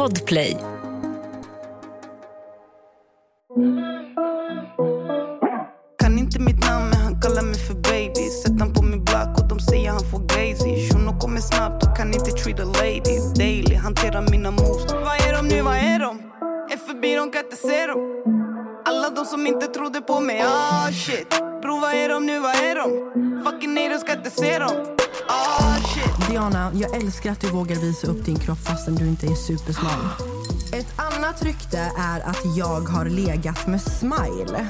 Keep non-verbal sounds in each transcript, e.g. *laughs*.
Podplay. Kan inte mitt namn men han kallar mig för baby. Sätter han på min block och de säger han får gazy. Shunon kommer snabbt och kan inte treat a ladies daily hanterar mina moves. Vad är de nu, vad är de? Är förbi, de kan inte se dem. Alla de som inte trodde på mig, ah shit Bro vad är de nu, vad är de? Fucking haters kan inte se dem Ah shit Diana, jag älskar att du vågar visa upp din kropp fastän du inte är supersmal. Ett annat rykte är att jag har legat med Smile.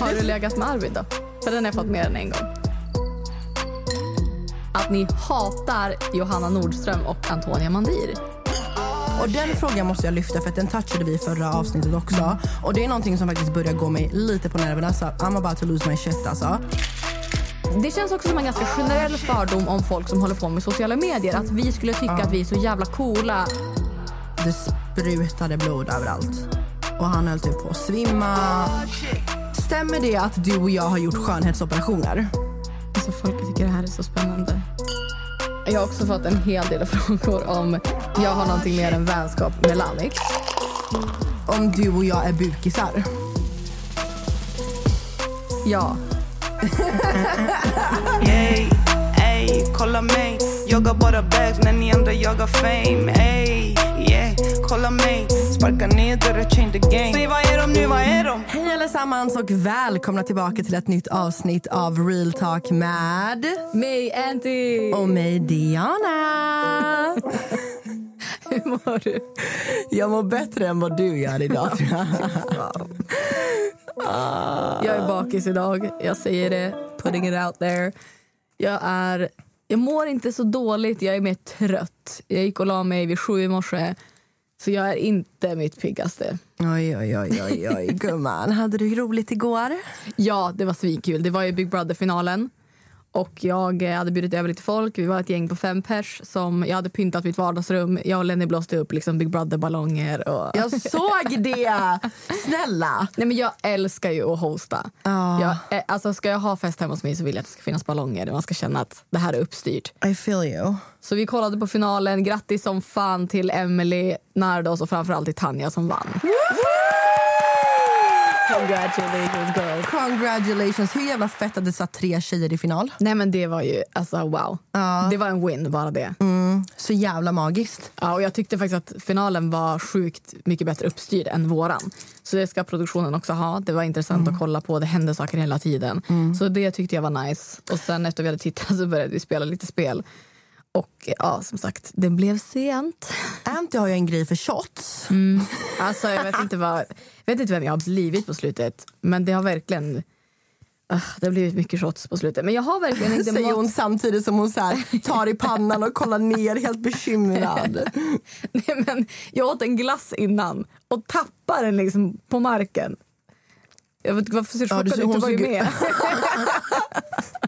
Har du legat med Arvid då? För den har jag fått mer än en gång. Att ni hatar Johanna Nordström och Antonia Mandir. Och den frågan måste jag lyfta för att den touchade vi i förra avsnittet också. Och det är någonting som faktiskt börjar gå mig lite på nerverna så I'm about to lose my shit alltså. Det känns också som en ganska generell fördom om folk som håller på med sociala medier. Att vi skulle tycka att vi är så jävla coola. Det sprutade blod överallt. Och han höll typ på att svimma. Stämmer det att du och jag har gjort skönhetsoperationer? Alltså folk tycker det här är så spännande. Jag har också fått en hel del *laughs* frågor om jag har någonting mer än vänskap med Lamix. Om du och jag är bukisar? Ja. *laughs* Yay, ey, kolla mig Jagar bara bags när ni andra jagar fame Ey, yeah, kolla mig Sparka ner dörrar, change the game Säg vad är de nu, vad är de? Hej allesammans och välkomna tillbaka till ett nytt avsnitt av Real Talk med Mig, Anty! och mig Diana. *laughs* Hur mår du? Jag mår bättre än vad du gör idag tror jag. *laughs* Jag är bakis idag. Jag säger det. Putting it out there. Jag är... Jag mår inte så dåligt. Jag är mer trött. Jag gick och la mig vid sju i morse. Så jag är inte mitt piggaste. Oj, oj, oj, oj, oj, *laughs* gumman. Hade du roligt igår? Ja, det var svinkul. Det var ju Big Brother-finalen. Och jag eh, hade bjudit över lite folk. Vi var ett gäng på fem pers. Som jag hade pyntat mitt vardagsrum. Jag och Lenny blåste upp liksom Big Brother-ballonger. Och... *laughs* Jag såg det! Snälla! Nej, men jag älskar ju att hosta. Ja. Jag, eh, alltså, ska jag ha fest hemma hos mig så vill jag att det ska finnas ballonger. Man ska känna att det här är uppstyrt. I feel you. Så vi kollade på finalen. Grattis som fan till Emily, Nardos och framförallt till Tanja som vann. Congratulations girls. Congratulations. Hur jävla fett att det satt tre tjejer i final. Nej men det var ju, alltså wow. Det var en win bara det. Så jävla magiskt. Ja, och jag tyckte faktiskt att finalen var sjukt mycket bättre uppstyrd än våran. Så det ska produktionen också ha. Det var intressant att kolla på. Det hände saker hela tiden. Så det tyckte jag var nice. Och sen efter vi hade tittat så började vi spela lite spel. Och ja, som sagt, det blev sent. Anty har ju en grej för shots. Alltså jag vet inte, vad, jag vet inte vem jag har blivit på slutet. Men det har verkligen... ah, det har blivit mycket shots på slutet. Men jag har verkligen inte Säger hon samtidigt som hon så här, tar i pannan och kollar ner helt bekymrad. *laughs* Nej, men jag åt en glass innan och tappade den liksom på marken. Jag vet inte varför ser du chockad ut? Du var ju med. *laughs* *laughs*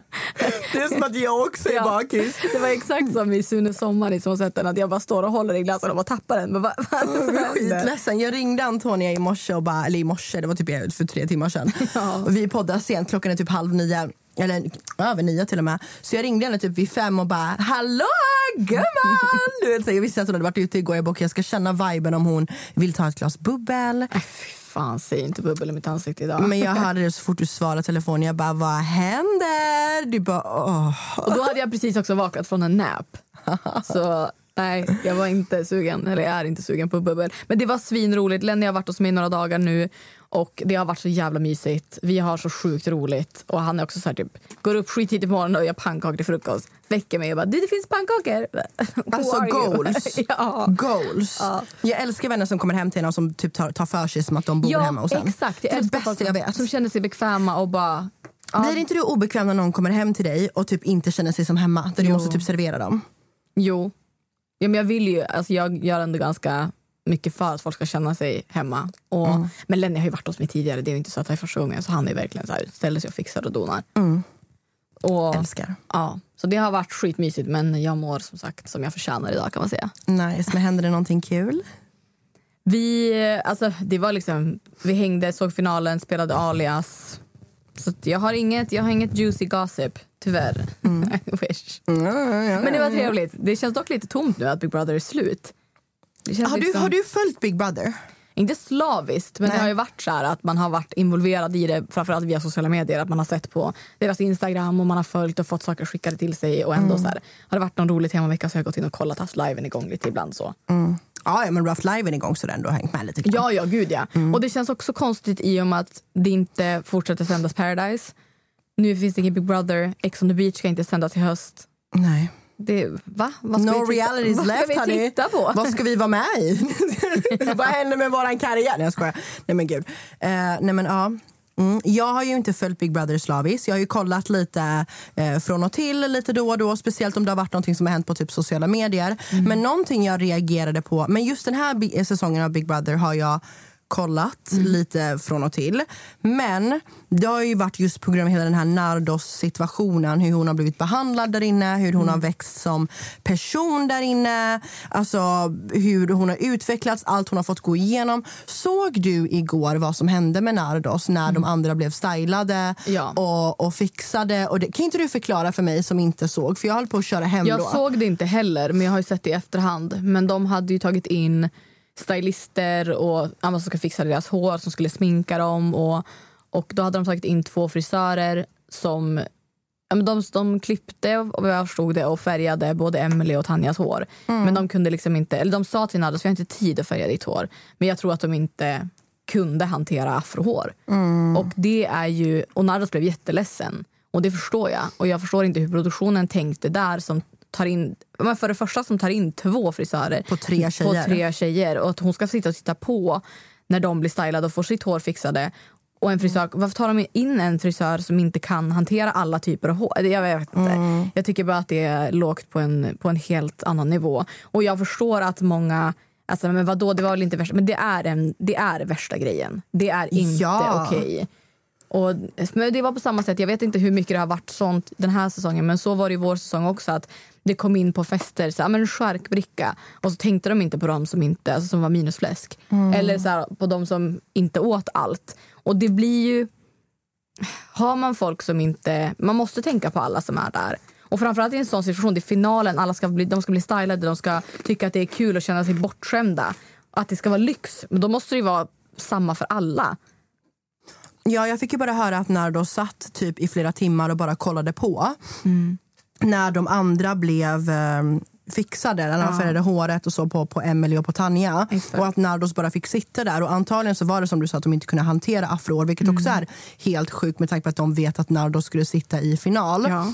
Det är som att jag också är Ja. bakis. Det var exakt som i Sune Sommar i Småsätten att jag bara står och håller i glassen och bara tappar den. Men vad, vad händer? skitledsen. Jag ringde Antonia i morse, och bara, eller i morse, det var typ för tre timmar sedan. Och vi poddar sent, klockan är typ halv nio. Eller över nio till och med. Så jag ringde henne typ vid fem och bara Hallå gumman! Du vet, så jag visste att hon hade varit ute igår. Jag bara, "Okej, jag ska känna viben om hon vill ta ett glas bubbel. Äh, fan, säg inte bubbel i mitt ansikte idag. Men jag hörde det så fort du svarade telefonen. Jag bara, vad händer? Du bara, åh. Och då hade jag precis också vaknat från en nap. Så nej, jag var inte sugen, eller jag är inte sugen på bubbel. Men det var svinroligt. Lenny har varit hos mig några dagar nu och det har varit så jävla mysigt. Vi har så sjukt roligt och han är också så här typ går upp skittidigt på morgonen och gör pannkakor till frukost. Väcker mig och bara du det finns pannkakor. *laughs* Alltså goals. *laughs* ja. Goals. Ja. Jag älskar vänner som kommer hem till en och som typ tar, tar för sig som att de bor ja, hemma hos en. exakt. Jag det är det bästa jag vet. som känner sig bekväma och bara Blir inte du obekväm när någon kommer hem till dig och typ inte känner sig som hemma? Där du Jo. måste typ servera dem? Jo. Ja, men jag vill ju, alltså jag gör ändå ganska mycket för att folk ska känna sig hemma. Och, Men Lenny har ju varit hos mig tidigare, det är ju inte så att det är första gången. Så han är verkligen så här, ställer sig och fixar och donar. Och, Älskar. ja, så det har varit skitmysigt men jag mår som sagt som jag förtjänar idag kan man säga. Nice, men händer det någonting kul? Vi, alltså, det var liksom, vi hängde, såg finalen, spelade alias. Så jag har inget, jag har inget juicy gossip, tyvärr. I *laughs* wish. Men det var trevligt. Det känns dock lite tomt nu att Big Brother är slut. Har du, liksom, har du följt Big Brother? Inte slaviskt, men Nej. det har ju varit så här att man har varit involverad i det framförallt via sociala medier. Att man har sett på deras Instagram och man har följt och fått saker skickade till sig. Och ändå så här, har det varit någon rolig temavecka så har jag gått in och kollat, haft liven igång lite ibland så. Ja, ja men Rough Live är igång så du har hängt med lite. grann. Ja, ja, gud ja. Och det känns också konstigt i och med att det inte fortsätter sändas Paradise. Nu finns det ingen Big Brother, Ex on the beach ska inte sändas i höst. Nej. Det, va? Vad ska No vi titta- realities vad left ska vi titta på? Vad ska vi vara med i? *laughs* Vad händer med våran karriär? Nej jag skojar. Nej men gud. Eh, nej men ja. Mm. Jag har ju inte följt Big Brother slaviskt. Jag har ju kollat lite eh, från och till, lite då och då. Speciellt om det har varit någonting som har hänt på typ sociala medier. Men någonting jag reagerade på, men just den här säsongen av Big Brother har jag kollat lite från och till. Men det har ju varit just på grund av hela den här Nardos-situationen. Hur hon har blivit behandlad där inne, hur hon har växt som person där inne. Alltså hur hon har utvecklats, allt hon har fått gå igenom. Såg du igår vad som hände med Nardos när de andra blev stylade Ja. och, och fixade? Och det, kan inte du förklara för mig som inte såg? För jag höll på att köra hem Jag då. såg det inte heller, men jag har ju sett det i efterhand. Men de hade ju tagit in stylister och andra som ska fixa deras hår, som skulle sminka dem. Och, och då hade de tagit in två frisörer som ja, men de, de klippte och jag förstod det och färgade både Emily och Tanjas hår. Men de kunde liksom inte, eller de sa till Nados, vi har inte tid att färga ditt hår. Men jag tror att de inte kunde hantera afrohår. Och det är ju, och Nardos blev jätteledsen. Och det förstår jag. Och jag förstår inte hur produktionen tänkte där som tar in, men för det första som tar in två frisörer På tre tjejer. på tre tjejer och att hon ska sitta och titta på när de blir stylade och får sitt hår fixade. Och en frisör, varför tar de in en frisör som inte kan hantera alla typer av hår? Jag vet inte. Jag tycker bara att det är lågt på en, på en helt annan nivå. Och jag förstår att många Alltså, men vadå, det var väl inte värsta, men det är, en, det är värsta grejen. Det är inte Ja. okej. Och, men det var på samma sätt, jag vet inte hur mycket det har varit sånt den här säsongen men så var det i vår säsong också att det kom in på fester, så här, men en charkbricka och så tänkte de inte på dem som, inte, alltså, som var minusfläsk. Eller så här, på de som inte åt allt. Och det blir ju... Har man folk som inte... Man måste tänka på alla som är där. Och framförallt i en sån situation, det är finalen, alla ska bli, de ska bli stylade, de ska tycka att det är kul och känna sig bortskämda. Att det ska vara lyx. Men då måste det ju vara samma för alla. Ja, jag fick ju bara höra att Nardo satt typ i flera timmar och bara kollade på. Mm. När de andra blev eh, fixade, när de färgade håret och så på, på Emily och på Tanja. Och att Nardos bara fick sitta där. Och antagligen så var det som du sa att de inte kunde hantera afrohår. Vilket också Mm. är helt sjukt med tanke på att de vet att Nardos skulle sitta i final. Ja.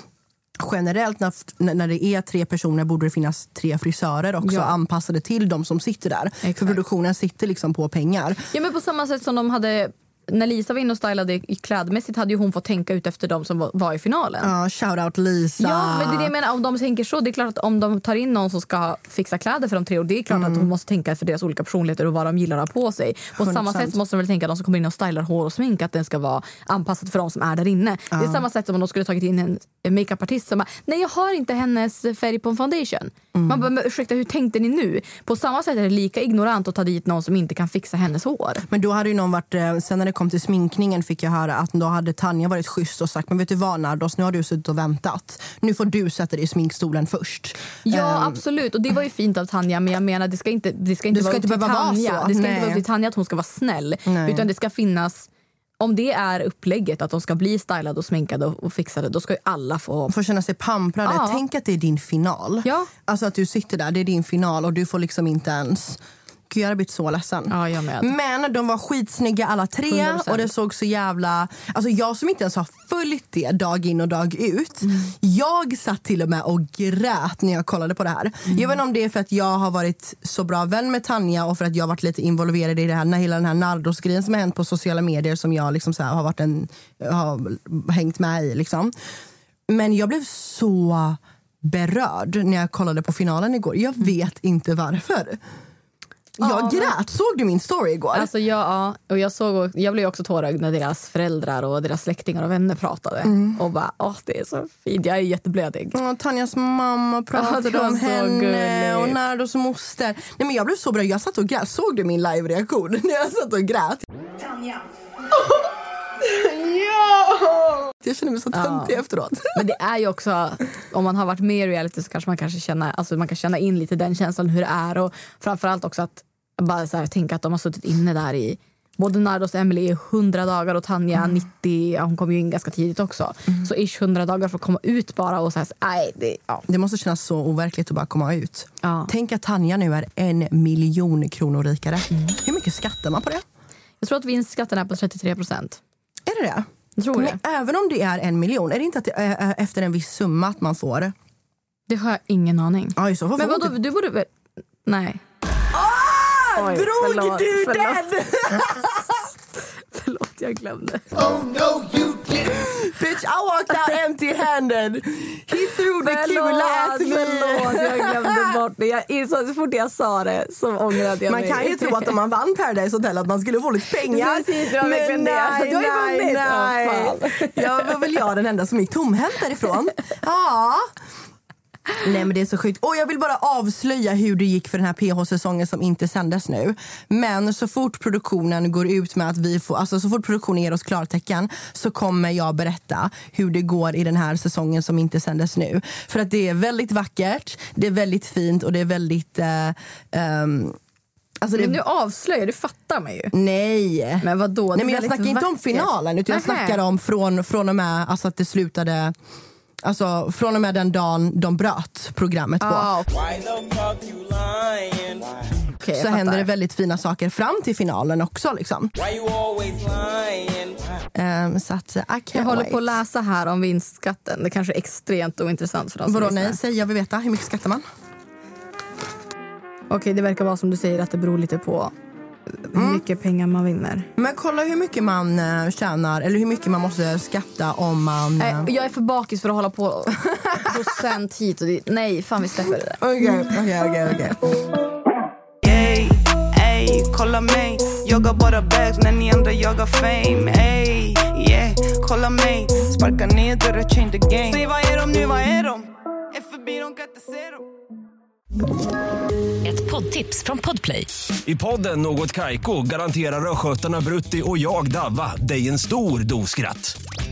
Generellt när, när det är tre personer borde det finnas tre frisörer också Ja. anpassade till de som sitter där. Exakt. För produktionen sitter liksom på pengar. Ja, men på samma sätt som de hade när Lisa var inne och stylade i klädmässigt hade ju hon fått tänka ut efter de som var- i finalen. Ja, shout out Lisa. Ja, men det är det jag menar. Om de tänker så, det är klart att om de tar in någon som ska fixa kläder för de tre år, det är klart att Mm. hon måste tänka för deras olika personligheter och vad de gillar att ha på sig. På samma 100%. sätt måste de väl tänka att de som kommer in och stylar hår och smink, att den ska vara anpassad för de som är där inne. Det är samma sätt som om de skulle tagit in en en makeupartist som bara, nej jag har inte hennes färg på en foundation. Mm. Man bara, men ursäkta hur tänkte ni nu? På samma sätt är det lika ignorant att ta dit någon som inte kan fixa hennes hår. Men då hade ju någon varit, eh, sen när det kom till sminkningen fick jag höra att då hade Tanja varit schysst och sagt men vet du vad Nardos, nu har du suttit och väntat. Nu får du sätta dig i sminkstolen först. Ja Ehm, absolut och det var ju fint av Tanja men jag menar det ska inte, det ska inte Det ska vara inte upp vara Tanja. så. Det ska Nej. inte vara upp till Tanja att hon ska vara snäll Nej. utan det ska finnas om det är upplägget att de ska bli stylade och sminkade och, fixade då ska ju alla få Får känna sig pamprade. Ja. Tänk att det är din final. Ja. Alltså att du sitter där, det är din final och du får liksom inte ens... Gud, jag hade blivit så ledsen. Ja, jag med. Men de var skitsnygga alla tre 100%. och det såg så jävla... Alltså jag som inte ens har följt det dag in och dag ut. Mm. Jag satt till och med och grät när jag kollade på det här. Mm. Jag vet inte om det är för att jag har varit så bra vän med Tanja och för att jag varit lite involverad i det här, när hela den här Nardos-grejen som har hänt på sociala medier som jag liksom så har, varit en, har hängt med i. Liksom. Men jag blev så berörd när jag kollade på finalen igår. Jag vet inte varför. Jag Ja, men- grät. Såg du min story igår? Alltså jag, ja, och jag, såg, jag blev också tårögd när deras föräldrar och deras släktingar och vänner pratade. Mm. Och bara, åh det är så fint, jag är jätteblödig. Åh, Tanjas mamma Ja, pratade var om så henne gulligt. och Nardos moster. Nej, men jag blev så bra. Jag satt och grät. Såg du min live-reaktion *laughs* när jag satt och grät? Tanja. *laughs* Jag känner mig så töntig efteråt. *laughs* Men det är ju också, om man har varit med i reality så kanske man kanske känner, alltså man kan känna in lite den känslan hur det är och framförallt också att bara så här, tänka att de har suttit inne där i både Nardos och Emily i 100 dagar och Tanja 90, ja, hon kom ju in ganska tidigt också. Så ish 100 dagar för att komma ut bara och så här, nej, det, ja. Det måste kännas så overkligt att bara komma ut. Ja. Tänk att Tanja nu är en miljon kronor rikare. Hur mycket skattar man på det? Jag tror att vinstskatten är på 33 procent. Är det det? Jag tror det. Men även om det är en miljon, är det inte att det är efter en viss summa att man får? Det har jag ingen aning. I så Men vadå, typ- du borde väl... Nej. Oj, drog förlåt, du förlåt. den? Förlåt, *laughs* jag glömde. Bitch, I walked out empty handed. He threw the kula at me. förlåt, jag glömde bort det. Jag insåg, så fort jag sa det så ångrade jag Man mig. kan ju tro att om man vann Paradise Hotel att man skulle få lite pengar. Precis, det var Men verkligen det. nej, nej, nej. Ja, Jag var väl jag den enda som gick tomhänt därifrån. *laughs* Ja. Nej men det är så sjukt. Och jag vill bara avslöja hur det gick för den här PH-säsongen som inte sändes nu. Men så fort produktionen går ut med att vi får, alltså så fort produktionen ger oss klartecken så kommer jag berätta hur det går i den här säsongen som inte sändes nu. För att det är väldigt vackert, det är väldigt fint och det är väldigt eh, ehm, Alltså det, Men nu avslöjar du fattar mig ju. Nej. Men vadå? Nej, men jag snackar inte om finalen utan jag snackar om från, från och med alltså att det slutade Alltså från och med den dagen de bröt programmet på. Ah, Why the fuck you lying? okej, jag så händer det väldigt fina saker fram till finalen också. Liksom. Why you always lying? Ehm, så att, Jag håller wait. på att läsa här om vinstskatten. Det kanske är extremt ointressant för de som Vadå nej, säg jag vill veta. Hur mycket skattar man? Okej, det verkar vara som du säger att det beror lite på hur Mm. mycket pengar man vinner. Men kolla hur mycket man eh, tjänar eller hur mycket man måste skatta om man... eh, Nej, jag är för bakis för att hålla på *laughs* procent hit och dit. Nej, fan vi släpper det där. Okej, okej, okej, kolla mig Jag har bara bags när ni andra jagar fame Ey, yeah, kolla mig Sparka ner dörrar, change the game Säg vad är de nu, vad är de? Är förbi, de kan inte se dem ett poddtips från Podplay. I podden Något Kaiko garanterar östgötarna Brutti och jag, Davva, dig en stor dos skratt.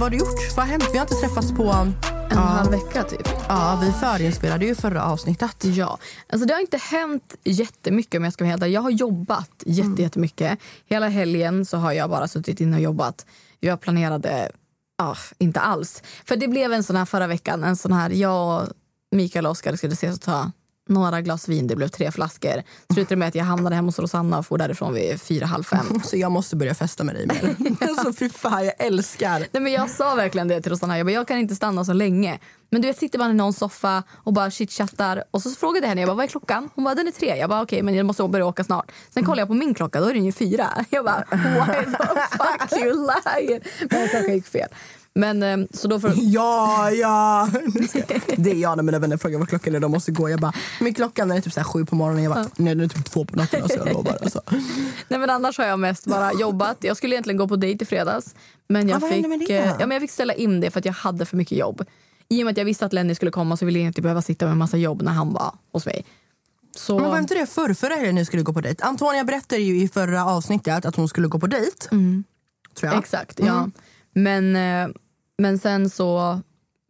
Vad har du gjort? Vad har hänt? Vi har inte träffats på... En och en halv vecka typ. Ja, vi förinspelade ju förra avsnittet. Ja, alltså det har inte hänt jättemycket om jag ska vara helt. Jag har jobbat jätte, jättemycket. Hela helgen så har jag bara suttit inne och jobbat. Jag planerade ah, inte alls. För det blev en sån här förra veckan, en sån här, jag Mikael och Oskar skulle ses och ta några glas vin, det blev tre flaskor. Slutade med att jag hamnade hemma hos Rosanna och for därifrån vid fyra, halv fem. *laughs* Så jag måste börja festa med dig mer. *laughs* alltså fy fan, jag älskar. Nej, men jag sa verkligen det till Rosanna. Jag, bara, jag kan inte stanna så länge. Men du vet, sitter man i någon soffa och bara chitchattar. Och så frågade jag henne, jag bara, vad är klockan? Hon bara, den är tre. Jag bara, okej, men jag måste börja åka snart. Sen kollar jag på min klocka, då är den ju fyra. Jag bara, why the fuck you lying? *laughs* Men klockan gick fel. Men eh, så då får... *laughs* Ja, ja. Det är jag när mina vänner frågar vad klockan är. De måste gå. Jag bara, men klockan är typ så här sju på morgonen. Jag bara, nej den är typ två på natten. Alltså, jag *laughs* lovar. Alltså. Nej, men annars har jag mest bara jobbat. Jag skulle egentligen gå på dejt i fredags. Men jag, Ah, fick, eh, ja, men jag fick ställa in det för att jag hade för mycket jobb. I och med att jag visste att Lenny skulle komma så ville jag inte behöva sitta med en massa jobb när han var hos mig. Så... Men var inte det förr, förra helgen ni skulle gå på dejt? Antonia berättade ju i förra avsnittet att hon skulle gå på dejt. Tror jag. Exakt, ja. Men, eh, men sen så...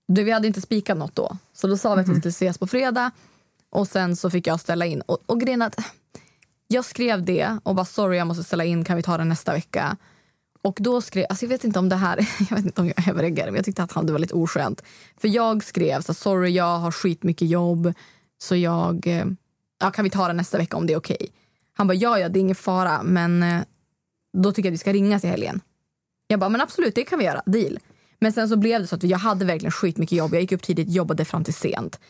Du, vi hade inte spikat något då. Så då sa vi att vi skulle ses på fredag. Och sen så fick jag ställa in. Och, och grejen att jag skrev det och bara sorry jag måste ställa in, kan vi ta det nästa vecka? Och då skrev, alltså jag vet inte om det här, *laughs* jag vet inte om jag överreagerade men jag tyckte att han det var lite oskönt. För jag skrev så sorry jag har skitmycket jobb så jag, eh, ja kan vi ta det nästa vecka om det är okej? Han bara ja ja det är ingen fara men eh, då tycker jag att vi ska ringas i helgen. Jag bara, men absolut, det kan vi göra. Deal. Men sen så blev det så att jag hade verkligen skitmycket jobb. Jag gick upp tidigt, jobbade fram till sent.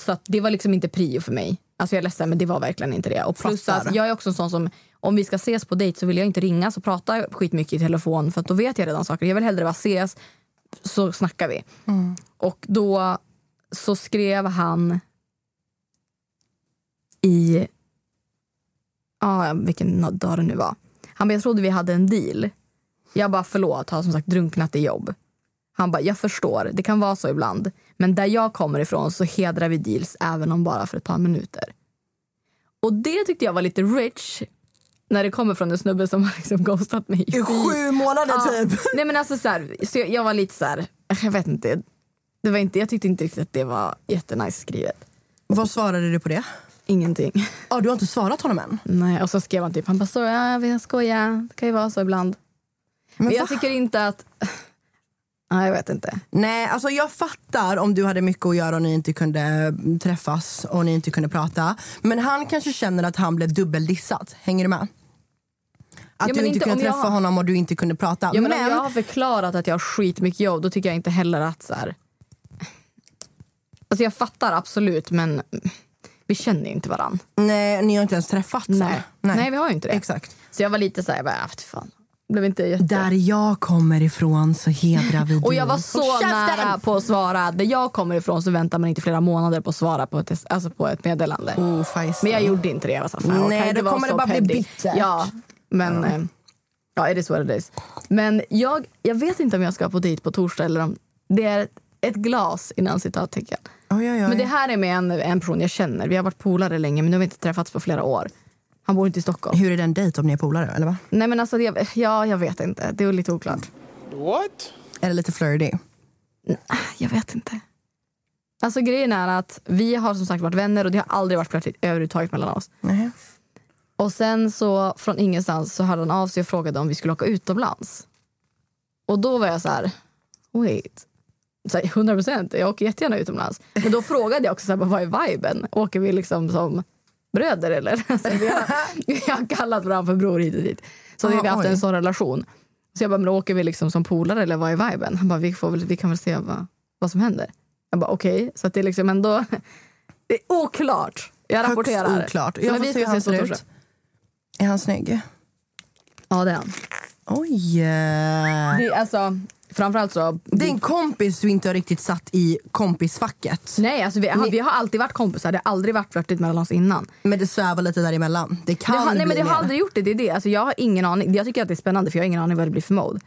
Så att det var liksom inte prio för mig. Alltså jag är ledsen, men det var verkligen inte det. Och plus Fattar. att jag är också en sån som, om vi ska ses på dejt så vill jag inte ringa och prata skitmycket i telefon för att då vet jag redan saker. Jag vill hellre bara ses, så snackar vi. Och då så skrev han i... Ja, vilken dag det nu var. Han bara, jag trodde vi hade en deal. Jag bara, förlåt, har som sagt drunknat i jobb. Han bara, jag förstår, det kan vara så ibland. Men där jag kommer ifrån så hedrar vi deals även om bara för ett par minuter. Och det tyckte jag var lite rich. När det kommer från en snubbe som har liksom ghostat mig I sju månader Ja. typ. *laughs* Nej men alltså så, här, så jag, jag var lite så här, jag vet inte. Det var inte. Jag tyckte inte riktigt att det var jättenice skrivet. Vad svarade du på det? Ingenting. Ja, du har inte svarat honom än? Nej, och så skrev han typ, han bara ja, jag skojar, det kan ju vara så ibland. Men Men jag tycker inte att... *sighs* Nej, jag vet inte. Nej, alltså jag fattar om du hade mycket att göra och ni inte kunde träffas och ni inte kunde prata. Men han kanske känner att han blev dubbeldissad. Hänger du med? Att Ja, du inte inte kunde träffa har- honom och du inte kunde prata. Ja, men men om jag har förklarat att jag har skitmycket jobb då tycker jag inte heller att så här... Alltså jag fattar absolut men vi känner ju inte varann. nej, ni har inte ens träffats. Nej. eller? Nej. vi har ju inte det. Exakt. Så jag var lite så här, jag bara, ah, fan. Blev inte jätte... Där jag kommer ifrån så hedrar vi *laughs* Och jag var så nära på att svara. Där jag kommer ifrån så väntar man inte flera månader på att svara på ett, alltså på ett meddelande. Oh. Men jag gjorde inte det. Jag var så här, Nej, då kommer så det bara bli petty. bittert. Ja, men ja. ja, it is what it is. Men jag, jag vet inte om jag ska på dejt på torsdag eller om det är ett, ett glas innan citattecken. Oj, oj, oj. Men det här är med en, en person jag känner. Vi har varit polare länge men nu har vi inte träffats på flera år. Han bor inte i Stockholm. Hur är den dejt om ni är polare? Eller va? Nej men alltså, jag, ja, jag vet inte. Det är lite oklart. What? Är det lite flirty? Jag vet inte. Alltså grejen är att vi har som sagt varit vänner och det har aldrig varit flörtigt överhuvudtaget mellan oss. Nej. Och sen så från ingenstans så hörde han av sig och frågade om vi skulle åka utomlands. Och då var jag så här, wait. Så här, 100 procent, jag åker jättegärna utomlands. Men då frågade jag också så här, vad är viben? Åker vi liksom som bröder eller? *laughs* Alltså, vi, har, vi har kallat varandra för bror hit och dit. Så vi Ah, har haft oj. en sån relation. Så jag bara, men åker vi liksom som polare eller vad är viben? Han bara, vi, får väl, vi kan väl se vad, vad som händer. Jag bara, okej. Så att det är liksom ändå, det är oklart. Jag Högst rapporterar. oklart. Så Jag får vi se hur han ser ut. Är han snygg? Ja, det är han. Oj. Det, är alltså, framförallt så... Det är en kompis du inte har riktigt satt i kompisfacket. Nej, alltså vi, har, vi har alltid varit kompisar. Det har aldrig varit flörtigt mellan oss innan. Men det svävar lite däremellan. Det kan Det har, nej, men det mer. har aldrig gjort det. det, är det. Alltså, jag har ingen aning. Jag tycker att det är spännande för jag har ingen aning vad det blir för mode.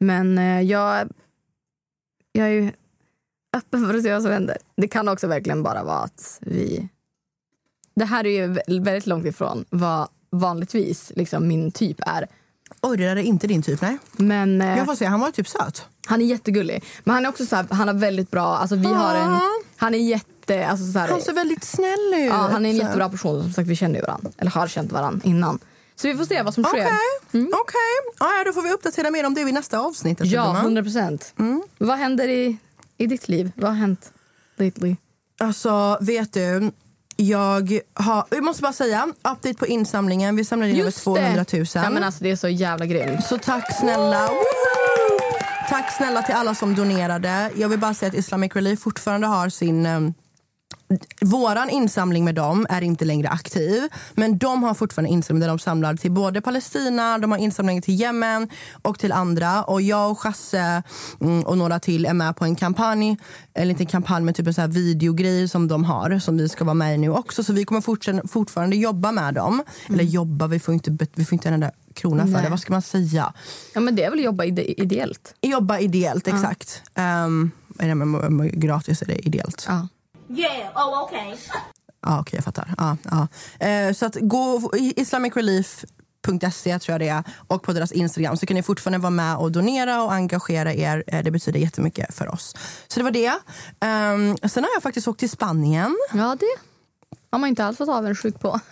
Men eh, jag, jag är ju öppen för att se vad som händer. Det kan också verkligen bara vara att vi... Det här är ju vä- väldigt långt ifrån vad vanligtvis liksom, min typ är. Oj, det där är inte din typ. Nej. Men eh, Jag får se, han var typ söt. han är jättegullig. Men han är också så här, han har väldigt bra... Alltså, vi har en, han är jätte... Alltså, så här, Han ser väldigt snäll ut. Ja, han är en jättebra person. Som sagt, vi känner ju varandra. Eller har känt varandra innan. Så vi får se vad som Okej, sker. okej. Ja, ja, då får vi uppdatera mer om det vid nästa avsnitt. Ja, Gumman. 100 procent. Mm. Vad händer i, i ditt liv? Vad har hänt lately? Alltså, vet du? Jag, har, jag måste bara säga, update på insamlingen. Vi samlade in över 200 000. Ja, men alltså, det är så jävla grymt. Så tack snälla. Woohoo! Tack snälla till alla som donerade. Jag vill bara säga att Islamic Relief fortfarande har sin... Um, våran insamling med dem är inte längre aktiv. Men de har fortfarande insamling där de samlar till både Palestina, de har insamling till Jemen och till andra. Och jag och Chasse mm, och några till är med på en kampanj. Eller inte en kampanj men typ en så här videogrej som de har. Som vi ska vara med i nu också. Så vi kommer fortfarande, fortfarande jobba med dem. Eller jobba, vi får inte, vi får inte en enda krona för Nej. det. Vad ska man säga? Ja, men det är väl jobba ide ideellt? Jobba ideellt, exakt. Um, är det, men, men, gratis är det ideellt. Ja. Yeah, oh okay. Ja, okej, jag fattar. Ja, ja. Eh, så att gå islamicrelief.se tror jag det är och på deras Instagram så kan ni fortfarande vara med och donera och engagera er. Eh, det betyder jättemycket för oss. Så det var det. Ehm, sen har jag faktiskt åkt till Spanien. ja, det har man inte alls fått avundsjuk på. *laughs*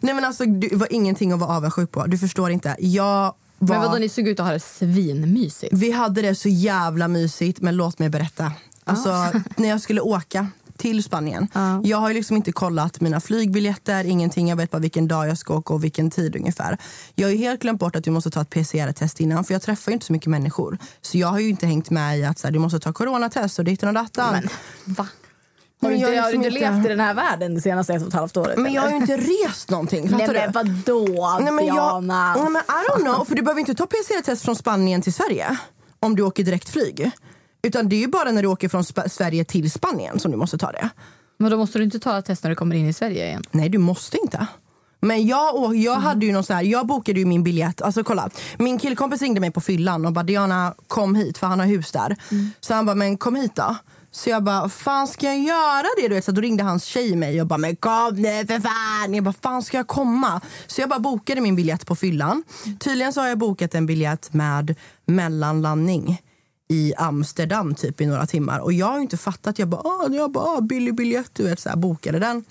Nej men alltså det var ingenting att vara avundsjuk på. Du förstår inte. Jag var... Men vadå, ni såg ut att ha det svinmysigt. Vi hade det så jävla mysigt, men låt mig berätta. Alltså, *laughs* när jag skulle åka till Spanien. Ja. Jag har liksom inte kollat mina flygbiljetter, ingenting. Jag vet bara vilken dag jag ska åka och vilken tid ungefär. Jag har ju helt glömt bort att du måste ta ett PCR-test innan, för jag träffar inte så mycket människor. Så jag har ju inte hängt med i att så här, du måste ta coronatest och ditten och dattan. Men va? Har Men du jag inte, har du liksom inte levt i den här världen det senaste ett och ett halvt året? Men jag har ju inte rest någonting. Nej men du? vadå Nej, men jag, nej, men I don't know, för du behöver inte ta PCR-test från Spanien till Sverige. om du åker direktflyg. Utan det är ju bara när du åker från Sp- Sverige till Spanien som du måste ta det. Men då måste du inte ta ett test när du kommer in i Sverige igen? Nej, du måste inte. Men jag, jag hade ju någon så här, jag bokade ju min biljett. Alltså kolla, min killkompis ringde mig på fyllan och bara Diana kom hit för han har hus där. Så han bara, men kom hit då. Så jag bara, fan ska jag göra det? Du vet, så då ringde hans tjej mig och bara, men kom nu för fan. Jag bara, fan ska jag komma? Så jag bara bokade min biljett på fyllan. Tydligen så har jag bokat en biljett med mellanlandning i Amsterdam typ i några timmar. Och jag har inte fattat. Jag bara, ah, jag bara ah, billig biljett, du vet, så här, bokade den.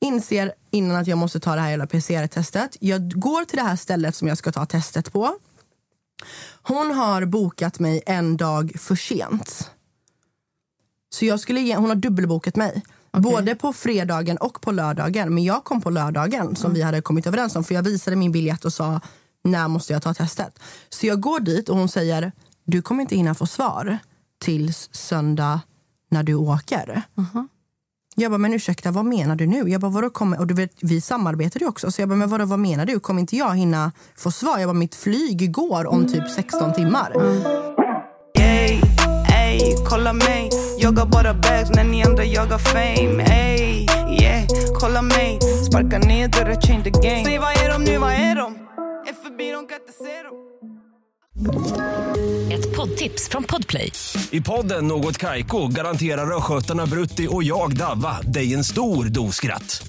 Inser innan att jag måste ta det här jävla PCR-testet. Jag går till det här stället som jag ska ta testet på. Hon har bokat mig en dag för sent. Så jag skulle ge, hon har dubbelbokat mig. Både på fredagen och på lördagen. Men jag kom på lördagen som vi hade kommit överens om. För jag visade min biljett och sa när måste jag ta testet. Så jag går dit och hon säger du kommer inte hinna få svar tills söndag när du åker. Jag bara, men ursäkta, vad menar du nu? Jag bara, vadå kommer, och du vet, vi samarbetar ju också. Så jag bara, men vadå, vad menar du? Kommer inte jag hinna få svar? Jag bara, mitt flyg går om typ 16 timmar. Ey, ey, kolla mig Jagar bara bags när ni andra jagar fame Ey, yeah, kolla mig Sparka ner dörrar, change the game Säg vad är de nu, vad är de? Är förbi, de kan inte se dem ett poddtips från Podplay. I podden Något Kaiko garanterar östgötarna Brutti och jag, Davva, dig en stor dos skratt.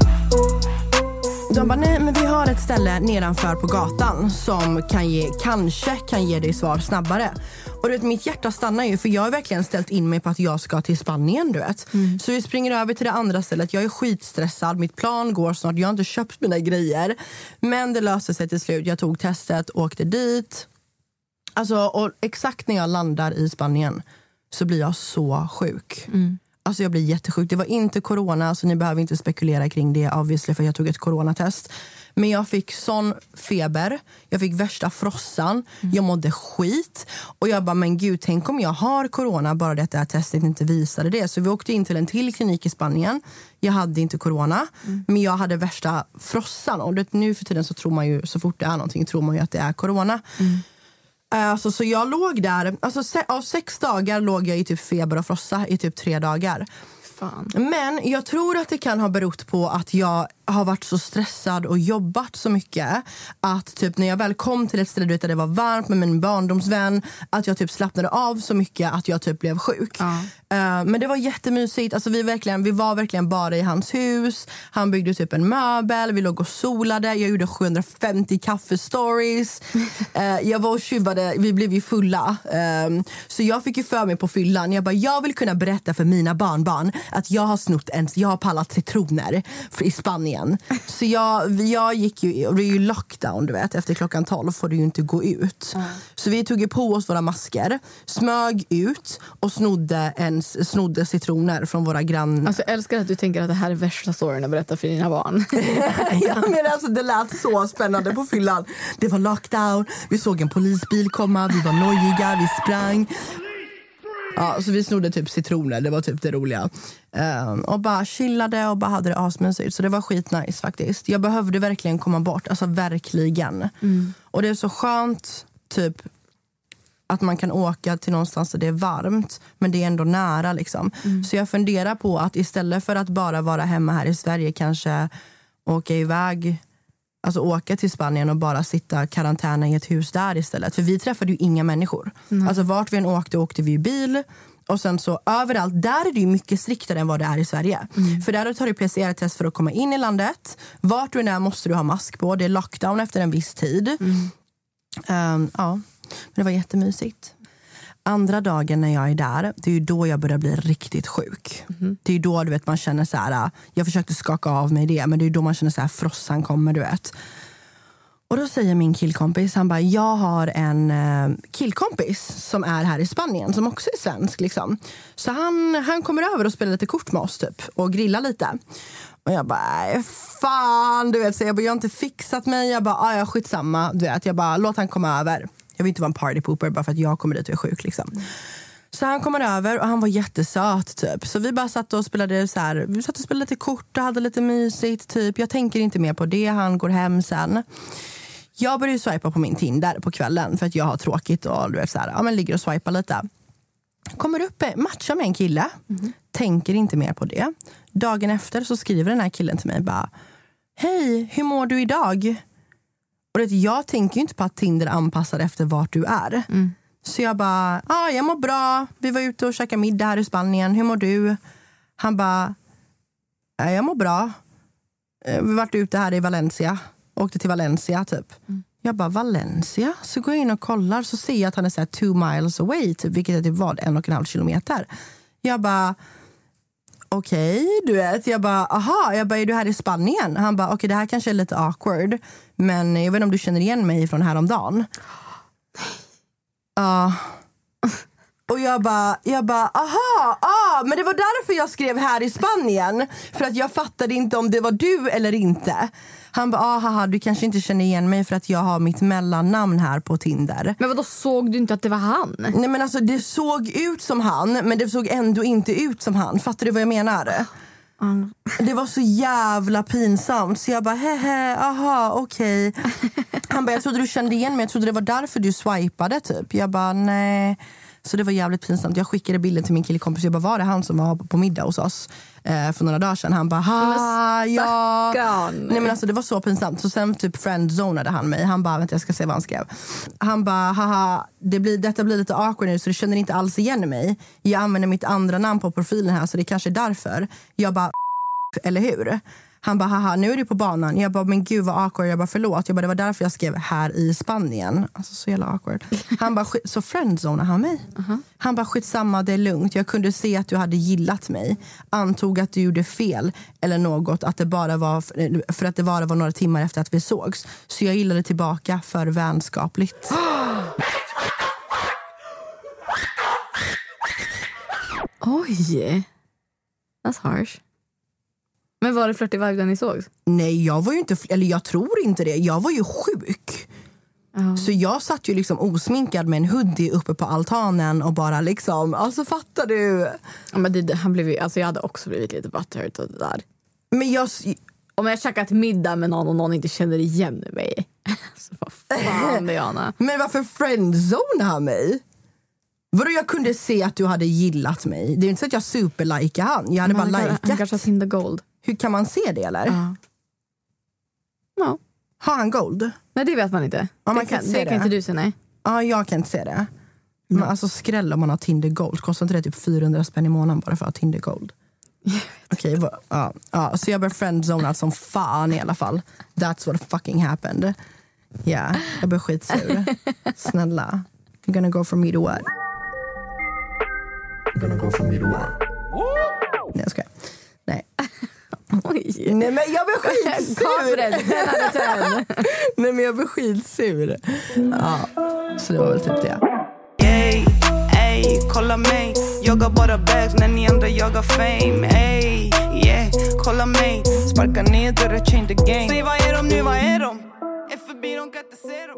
De bara, nej men vi har ett ställe nedanför på gatan som kan ge, kanske kan ge dig svar snabbare. Och du vet, mitt hjärta stannar ju för jag har verkligen ställt in mig på att jag ska till Spanien. du vet. Så vi springer över till det andra stället. Jag är skitstressad, mitt plan går snart. Jag har inte köpt mina grejer. Men det löste sig till slut. Jag tog testet, åkte dit. Alltså, och exakt när jag landar i Spanien så blir jag så sjuk. Alltså jag blir jättesjuk. Det var inte corona, så ni behöver inte spekulera kring det obviously, för jag tog ett coronatest. Men jag fick sån feber, jag fick värsta frossan, jag mådde skit. Och jag bara, men gud, tänk om jag har corona, bara det att det här testet inte visade det. Så vi åkte in till en till klinik i Spanien. Jag hade inte corona, men jag hade värsta frossan. Och det, nu för tiden så tror man ju, så fort det är någonting, tror man ju att det är corona. Alltså, så jag låg där, alltså, se, av sex dagar låg jag i typ feber och frossa i typ tre dagar. Fan. Men jag tror att det kan ha berott på att jag har varit så stressad och jobbat så mycket att typ när jag väl kom till ett ställe där det var varmt med min barndomsvän att jag typ slappnade av så mycket att jag typ blev sjuk. Ja. Eh, men det var jättemysigt. Alltså, vi, verkligen, vi var verkligen bara i hans hus. Han byggde typ en möbel, vi låg och solade. Jag gjorde 750 kaffestories. uh, *laughs* jag var och tjuvade, vi blev ju fulla. Ehm, så jag fick ju för mig på fyllan, jag bara, jag vill kunna berätta för mina barnbarn att jag har snott en, jag har pallat citroner i Spanien. *laughs* Så jag, jag gick ju, och det är ju lockdown du vet, efter klockan 12 får du ju inte gå ut. Så vi tog ju på oss våra masker, smög ut och snodde, en, snodde citroner från våra grannar. Alltså, jag älskar att du tänker att det här är värsta storyn att berätta för dina barn. *laughs* ja, men alltså, det lät så spännande på fyllan. Det var lockdown, vi såg en polisbil komma, vi var nojiga, vi sprang. Ja, så vi snodde typ citroner, det var typ det roliga. Ehm, och bara chillade och bara hade det asmysigt. Så det var skitnice faktiskt. Jag behövde verkligen komma bort, alltså verkligen. Och det är så skönt typ att man kan åka till någonstans där det är varmt men det är ändå nära. Liksom. Så jag funderar på att istället för att bara vara hemma här i Sverige kanske åka iväg Alltså åka till Spanien och bara sitta karantäna i ett hus där istället. För vi träffade ju inga människor. Alltså vart vi än åkte åkte vi bil. Och sen så överallt, där är det ju mycket striktare än vad det är i Sverige. För där tar du PCR-test för att komma in i landet. Vart du än är måste du ha mask på. Det är lockdown efter en viss tid. Ehm, ja, men det var jättemysigt. Andra dagen när jag är där, det är då jag börjar bli riktigt sjuk. Det är då du vet, man känner så här, jag försökte skaka av mig det, men det är då man känner så här, frossan kommer du vet. Och då säger min killkompis, han bara, jag har en eh, killkompis som är här i Spanien, som också är svensk. Liksom. Så han, han kommer över och spelar lite kort med oss typ, och grillar lite. Och jag bara, "Nej, fan, du vet. Så jag, bara, jag har inte fixat mig. Jag bara, "Ah, ja skitsamma. Du vet. Jag bara, låt han komma över. Jag vill inte vara en partypooper bara för att jag kommer dit och är sjuk. Liksom. Så han kommer över och han var jättesöt. Typ. Så vi bara satt och spelade så här, vi satt och spelade lite kort och hade lite mysigt. Typ. Jag tänker inte mer på det. Han går hem sen. Jag börjar ju swipa på min Tinder på kvällen för att jag har tråkigt och du vet, så här, ja, men ligger och swipar lite. Kommer upp, matchar med en kille, tänker inte mer på det. Dagen efter så skriver den här killen till mig bara Hej, hur mår du idag? Och det, jag tänker ju inte på att Tinder är anpassad efter vart du är. Så jag bara, ah, jag mår bra. Vi var ute och käkade middag här i Spanien. Hur mår du? Han bara, "Ja, jag mår bra. Eh, Vi varit ute här i Valencia. Åkte till Valencia typ. Jag bara, Valencia? Så går jag in och kollar så ser jag att han är så här two miles away, typ, vilket är typ vad, en och en halv kilometer. Jag bara, okej, du vet. Jag bara, aha, jag bara, är du här i Spanien? Han bara, okej det här kanske är lite awkward, men jag vet inte om du känner igen mig från häromdagen. *gasps* Ja. Och jag bara, jag bara, aha, ah, men det var därför jag skrev här i Spanien. För att jag fattade inte om det var du eller inte. Han bara, ah, haha, du kanske inte känner igen mig för att jag har mitt mellannamn här på Tinder. Men då såg du inte att det var han? Nej men alltså det såg ut som han, men det såg ändå inte ut som han. Fattar du vad jag menar? Det var så jävla pinsamt. Så jag bara, hehe, aha, okej. *laughs* Han bara, jag trodde du kände igen mig. Jag trodde det var därför du swipade typ. Jag bara, nej. Så det var jävligt pinsamt. Jag skickade bilden till min killkompis. Jag bara, var det han som var på middag hos oss eh, för några dagar sedan? Han bara, ha, ja. Nej men alltså det var så pinsamt. Så sen typ friendzonade han mig. Han bara, vänta jag ska se vad han skrev. Han bara, haha, det blir, detta blir lite awkward nu så du känner inte alls igen mig. Jag använder mitt andra namn på profilen här så det kanske är därför. Jag bara, eller hur? Han bara, haha, nu är du på banan. Jag bara, men gud vad awkward. Jag bara, förlåt. Jag bara, det var därför jag skrev här i Spanien. Alltså så jävla awkward. Han bara, så friendzonade han mig. Han bara, skitsamma, det är lugnt. Jag kunde se att du hade gillat mig. Antog att du gjorde fel eller något. Att det bara var, för att det bara var några timmar efter att vi sågs. Så jag gillade tillbaka för vänskapligt. *gasps* Oj. That's harsh. Men var det flörtig vibe ni sågs? Nej, jag var ju inte, eller jag tror inte det. Jag var ju sjuk. Så jag satt ju liksom osminkad med en hoodie uppe på altanen och bara liksom, alltså fattar du? Ja, men det, han blev, ju- alltså jag hade också blivit lite butthurt och det där. Men jag, Om jag käkat middag med någon och någon inte känner igen mig. *laughs* Så vad fan Diana. men varför friendzonade han mig? Vadå jag kunde se att du hade gillat mig? Det är inte så att jag superlikade han. Jag hade bara han, kan- han likat. kanske har Tinder Gold. Hur kan man se det eller? Ja. Ja. Har han gold? Nej det vet man inte. Ja, man det kan kan, se det kan inte du se nej. Ja, jag kan inte se det. Men alltså skräll om man har Tinder Gold. Kostar inte det typ 400 spänn i månaden bara för att ha Tinder Gold? *laughs* Okej, va- ja, ja, så jag blev friendzonad som fan i alla fall. That's what fucking happened. Ja, yeah, jag blev skitsur. *laughs* Snälla. You're gonna go from me to what? You're gonna go from me to what? Nej, jag skojar. Nej. *laughs* Oj. Nej, men jag blev *laughs* skitsur! Confidence, 10 out of 10. Nej, men jag blev skitsur. Ja, så det var väl typ det. Ey, ey, kolla mig Jagar bara bags när ni andra jagar fame Ey, yeah, kolla mig Sparka ner dörrar, change the game Säg vad är de nu, vad är de? Är förbi, de kan inte se dem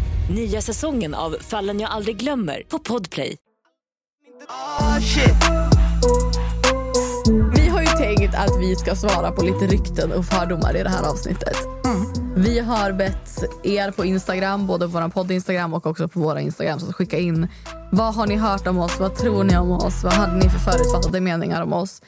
Nya säsongen av Fallen jag aldrig glömmer på Podplay. Shit Vi har ju tänkt att vi ska svara på lite rykten och fördomar i det här avsnittet. Vi har bett er på Instagram, både på vår podd Instagram och också på våra Instagram, så att skicka in vad har ni hört om oss, vad tror ni om oss, vad hade ni för förutfattade meningar om oss?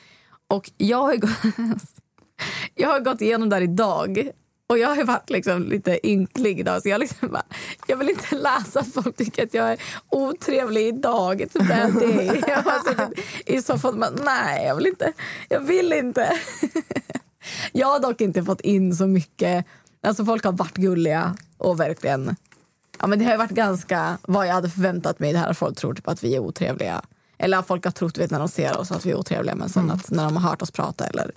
Och jag har, *laughs* jag har gått igenom där idag Och jag har ju varit liksom lite ynklig då, så jag, liksom bara, jag vill inte läsa att folk tycker att jag är otrevlig idag. It's a bad day. Jag har suttit i soffan och bara, nej jag vill inte. Jag vill inte. Jag har dock inte fått in så mycket, alltså folk har varit gulliga och verkligen, ja men det har varit ganska vad jag hade förväntat mig. Det här folk tror typ att vi är otrevliga. Eller att folk har trott vet, när de ser oss att vi är otrevliga men sen att när de har hört oss prata eller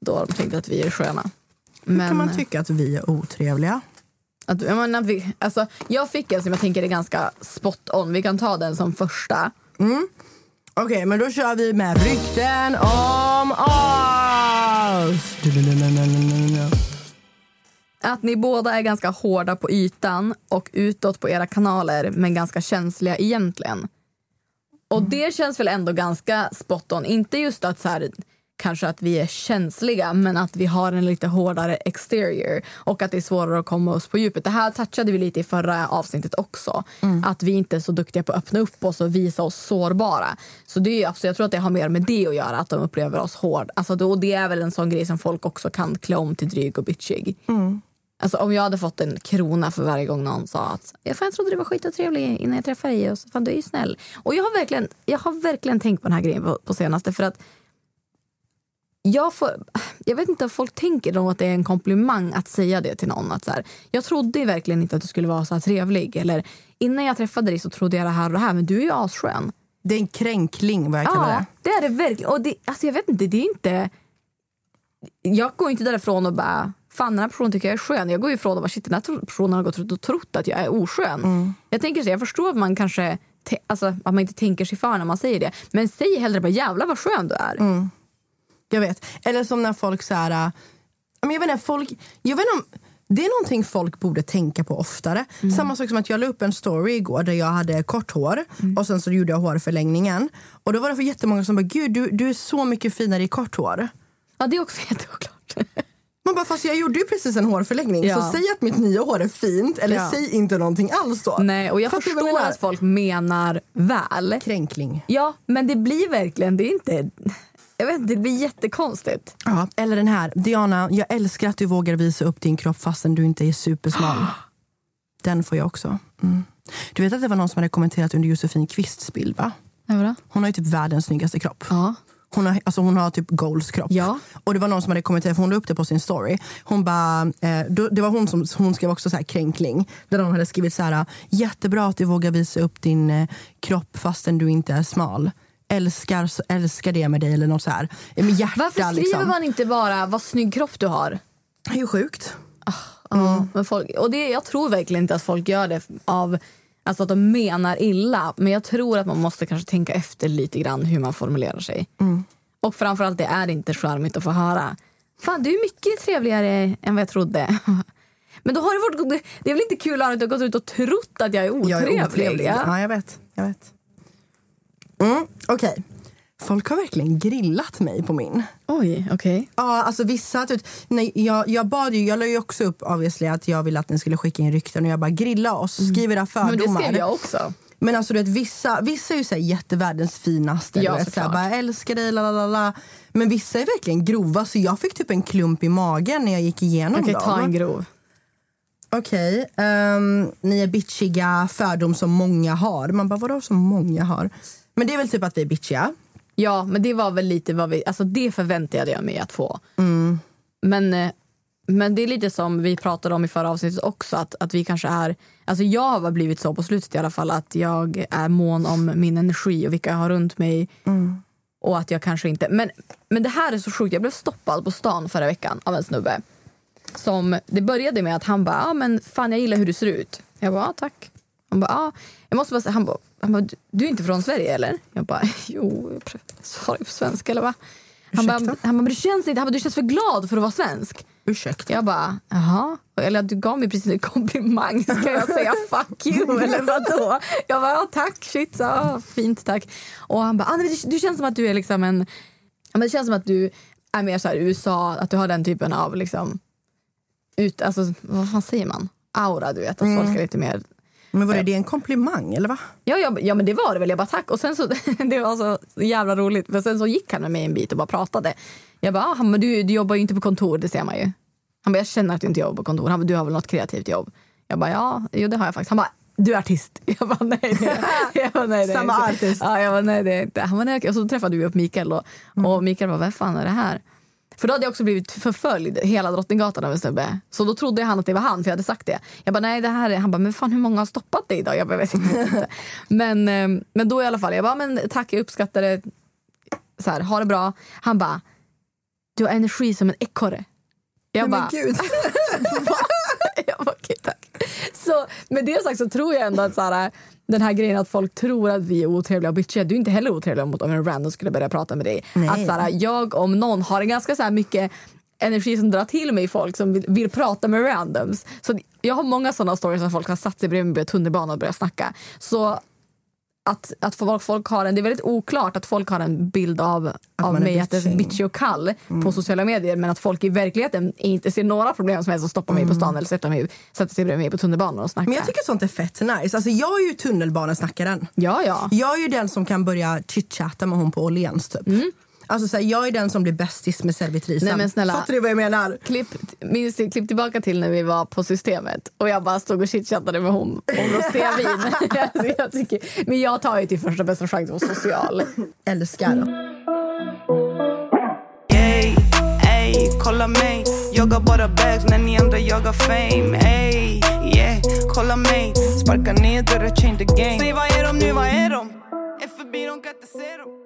då har de tänkt att vi är sköna. Hur kan man tycka att vi är otrevliga? Att, jag, menar, vi, alltså, jag fick en som jag tänker är ganska spot on. Vi kan ta den som första. Okej, men då kör vi med rykten om oss. Att ni båda är ganska hårda på ytan och utåt på era kanaler men ganska känsliga egentligen. Och det känns väl ändå ganska spot on. Inte just att så här, kanske att vi är känsliga men att vi har en lite hårdare exterior och att det är svårare att komma oss på djupet. Det här touchade vi lite i förra avsnittet också. Att vi inte är så duktiga på att öppna upp oss och visa oss sårbara. Så det är, absolut, jag tror att det har mer med det att göra, att de upplever oss hård. Alltså, då, det är väl en sån grej som folk också kan klä om till dryg och bitchig. Alltså, om jag hade fått en krona för varje gång någon sa att jag, fan, jag trodde du var skitotrevlig innan jag träffade dig och så, fan, du är ju snäll. Och jag har verkligen, jag har verkligen tänkt på den här grejen på, på senaste för att jag, får, jag vet inte om folk tänker då att det är en komplimang att säga det till någon. Att så här, jag trodde verkligen inte att du skulle vara så här trevlig. Eller innan jag träffade dig så trodde jag det här och det här men du är ju asskön. Det är en kränkling vad jag kallar Ja, det. det är det verkligen. Och det, alltså jag vet inte, det är inte... Jag går inte därifrån och bara, fan den här personen tycker jag är skön. Jag går ifrån och bara, shit den här personen har gått runt och trott att jag är oskön. Jag tänker så, jag förstår att man kanske, alltså, att man inte tänker sig för när man säger det. Men säg hellre bara, jävlar vad skön du är. Jag vet. Eller som när folk så här... äh, Jag vet inte, folk, jag vet inte om, det är någonting folk borde tänka på oftare. Samma sak som att jag la upp en story igår där jag hade kort hår och sen så gjorde jag hårförlängningen. Och då var det för jättemånga som bara, gud du, du är så mycket finare i kort hår. Ja, det är också *laughs* jätteoklart. Man bara, fast jag gjorde ju precis en hårförlängning. Ja. Så säg att mitt nya hår är fint eller Ja. säg inte någonting alls då. Nej, och jag Fattar förstår menar? att folk menar väl. Kränkling. Ja, men det blir verkligen, det är inte... Jag vet inte, det blir jättekonstigt. Ja, eller den här. Diana, jag älskar att du vågar visa upp din kropp fastän du inte är supersmal. *gasps* Den får jag också. Mm. Du vet att det var någon som hade kommenterat under Josefin Kvists bild va? Ja, Hon har ju typ världens snyggaste kropp. Ja. Hon har, alltså hon har typ goals kropp. Ja. Och det var någon som hade kommenterat, för hon la upp det på sin story. Hon bara, eh, det var hon som hon skrev också så här kränkling. Där hon hade skrivit så här, jättebra att du vågar visa upp din eh, kropp fastän du inte är smal. Älskar, älskar det med dig eller något så här. Hjärta Varför skriver liksom. man inte bara vad snygg kropp du har? Det är ju sjukt. Ja, men folk, och det, jag tror verkligen inte att folk gör det av alltså att de menar illa. Men jag tror att man måste kanske tänka efter lite grann hur man formulerar sig. Och framförallt det är inte charmigt att få höra. Fan du är mycket trevligare än vad jag trodde. *laughs* Men då har det, varit, det är väl inte kul att du har gått ut och trott att jag är otrevlig? Jag är otrevlig. Ja, jag vet. Jag vet. Mm, Okej. Folk har verkligen grillat mig på min. Oj, okej. Ja, alltså vissa... Typ, nej, jag, jag bad ju, jag la ju också upp obviously att jag ville att ni skulle skicka in rykten och jag bara grilla oss, skriv era Mm. Men fördomar. det skrev jag också. Men alltså du vet, vissa, vissa är ju såhär jättevärldens finaste. Ja, du vet, såhär, bara, älskar dig, la, la. Men vissa är verkligen grova så jag fick typ en klump i magen när jag gick igenom Okej, dem. ta en grov. Okej, ehm, ni är bitchiga, fördom som många har. Man bara, vadå som många har? Men det är väl typ att vi är bitchiga. Ja, men det var väl lite vad vi... Alltså det förväntade jag mig att få. Mm. Men, eh, men det är lite som vi pratade om i förra avsnittet också. Att, att vi kanske är... Alltså jag har blivit så på slutet i alla fall att jag är mån om min energi och vilka jag har runt mig. Mm. Och att jag kanske inte... Men, men det här är så sjukt. Jag blev stoppad på stan förra veckan av en snubbe. Som, det började med att han bara, ah, men fan jag gillar hur du ser ut. Jag bara, ah, tack. Han bara, ah. jag måste bara säga, han bara, han bara, "Du- är inte från Sverige eller? Jag bara, *laughs* jo, jag svarar på svenska eller va? Han bara, han bara, du känns inte, han bara, du känns för glad för att vara svensk. Ursäkta. Jag bara, jaha? Eller du gav mig precis en komplimang, ska jag säga *laughs* fuck you eller vadå? Jag bara, ja, tack, shit, så, ja, fint tack. Och han bara, ah, nej, du, du känns som att du är liksom en, ja, men det känns som att du är mer så här USA, att du har den typen av liksom, ut, alltså vad fan säger man? Aura du vet, att Mm. folk är lite mer Men var det, det en komplimang eller va? Ja, ja, ja men det var det väl. Jag bara tack. Och sen så, *laughs* det var så jävla roligt. För sen så gick han med mig en bit och bara pratade. Jag bara, ah, men du, du jobbar ju inte på kontor, det ser man ju. Han bara, jag känner att du inte jobbar på kontor. Han bara, du har väl något kreativt jobb? Jag bara, ja, jo, det har jag faktiskt. Han bara, du är artist. *laughs* Jag bara, nej är jag. bara, nej, Samma artist. Ja, jag bara, nej inte. Han bara, nej. Och så träffade vi upp Mikael då. Och Mikael bara, vad fan är det här? För då hade jag också blivit förföljd hela Drottninggatan av en snubbe. Så då trodde han att det var han, för jag hade sagt det. Jag bara, nej det här är... Han bara, men fan hur många har stoppat dig idag? Jag bara, vet inte. men, eh, men då i alla fall, jag bara, men tack jag uppskattar det. Så här, ha det bra. Han bara, du har energi som en ekorre. Jag bara, gud. *laughs* jag bara, okej tack. Så med det sagt så tror jag ändå att så här, den här grejen att folk tror att vi är otrevliga och bitchiga. Du är inte heller otrevlig mot om en random skulle börja prata med dig. Nej. Att så här, jag om någon har en ganska så här mycket energi som drar till mig folk som vill, vill prata med randoms. Så jag har många sådana stories där folk har satt sig bredvid mig på tunnelbanan och börjat snacka. Så att, att folk, folk har en, det är väldigt oklart att folk har en bild av, av mig att det är bitchig. och kall på sociala medier men att folk i verkligheten inte ser några problem som helst att stoppa mig på stan eller sätta, mig, sätta sig bredvid mig på tunnelbanan och snacka. Men jag tycker sånt är fett nice. Alltså jag är ju tunnelbanesnackaren. Ja, ja. Jag är ju den som kan börja chitchatta med hon på Åhléns typ. Alltså så här, jag är den som blir bästis med servitrisen. Nej, men snälla. Fattar du vad jag menar? Klipp, minns du, klipp tillbaka till när vi var på systemet och jag bara stod och chitchattade med hon om rosévin. *laughs* *laughs* alltså, jag tycker, men jag tar ju till första bästa chans att vara social. Älskar. Ey, ey, kolla mig Jagar bara bags när ni andra jagar fame Ey, yeah, kolla mig Sparka ner dörrar, change the game Säg vad är de nu, vad är de? Är förbi, de kan inte se dem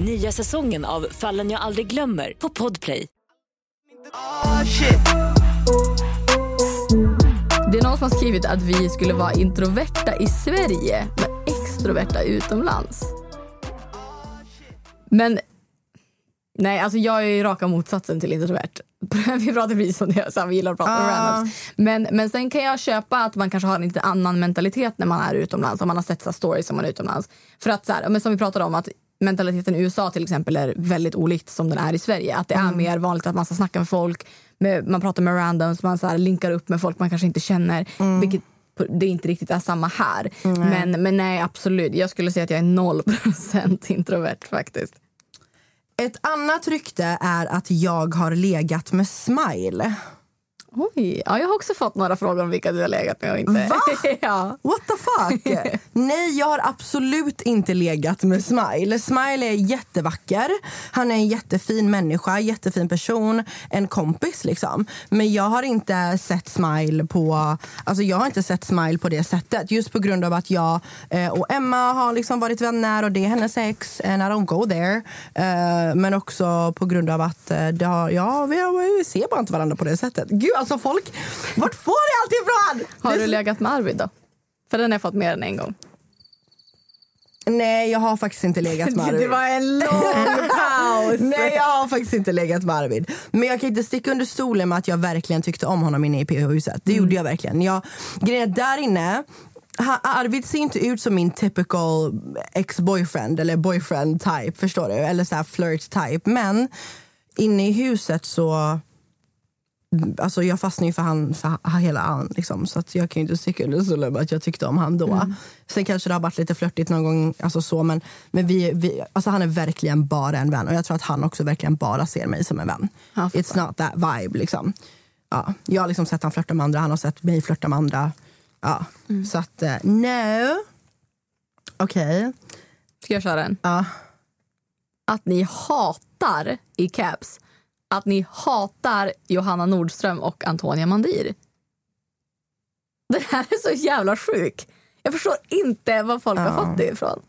Nya säsongen av Fallen jag aldrig glömmer på Podplay. Shit Det är någon som har skrivit att vi skulle vara introverta i Sverige men extroverta utomlands. Men nej, alltså jag är ju raka motsatsen till introvert. Vi pratar precis om det, så vi gillar att prata med Ah. randoms. Men, men sen kan jag köpa att man kanske har en lite annan mentalitet när man är utomlands. Om man har sett så stories som man är utomlands. För att så här, men som vi pratade om att mentaliteten i USA till exempel är väldigt olikt som den är i Sverige. Att det är mer vanligt att man ska snacka med folk, med, man pratar med randoms, man så här linkar upp med folk man kanske inte känner. Vilket på- det inte riktigt är samma här. Men, men nej, absolut. Jag skulle säga att jag är noll procent *laughs* introvert faktiskt. Ett annat rykte är att jag har legat med Smile. Oj, ja, jag har också fått några frågor om vilka du har legat med och inte. Va? *laughs* ja. What the fuck? *laughs* Nej, jag har absolut inte legat med Smile. Smile är jättevacker. Han är en jättefin människa, jättefin person, en kompis liksom. Men jag har inte sett Smile på alltså jag har inte sett Smile på det sättet. Just på grund av att jag eh, och Emma har liksom varit vänner och det är hennes ex and I don't go there. Eh, men också på grund av att eh, det har, ja, vi, har, vi ser bara inte varandra på det sättet. Gud alltså folk, vart får ni allt ifrån? Har du legat med Arvid då? För den har jag fått mer än en gång. Nej, jag har faktiskt inte legat med *laughs* Arvid. Det var en lång *laughs* paus. Nej, jag har faktiskt inte legat med Arvid. Men jag kan inte sticka under stolen med att jag verkligen tyckte om honom inne i PH-huset. Det gjorde jag verkligen. Jag, grejen är, där inne Arvid ser inte ut som min typical ex-boyfriend eller boyfriend type, förstår du? Eller så här flirt type. Men inne i huset så Alltså jag fastnade ju för han för hela han liksom, så att jag kan ju inte sticka under stolen att jag tyckte om han då. Sen kanske det har varit lite flörtigt någon gång, alltså så, men, men vi, vi, alltså han är verkligen bara en vän och jag tror att han också verkligen bara ser mig som en vän. Ja. It's not that vibe liksom. Ja, jag har liksom sett han flörta med andra, han har sett mig flörta med andra. Ja. Så att, eh, no. Okej. Ska jag köra en? Ja. Att ni hatar, i caps, att ni hatar Johanna Nordström och Antonia Mandir. Den här är så jävla sjuk. Jag förstår inte var folk har Ja. fått det ifrån.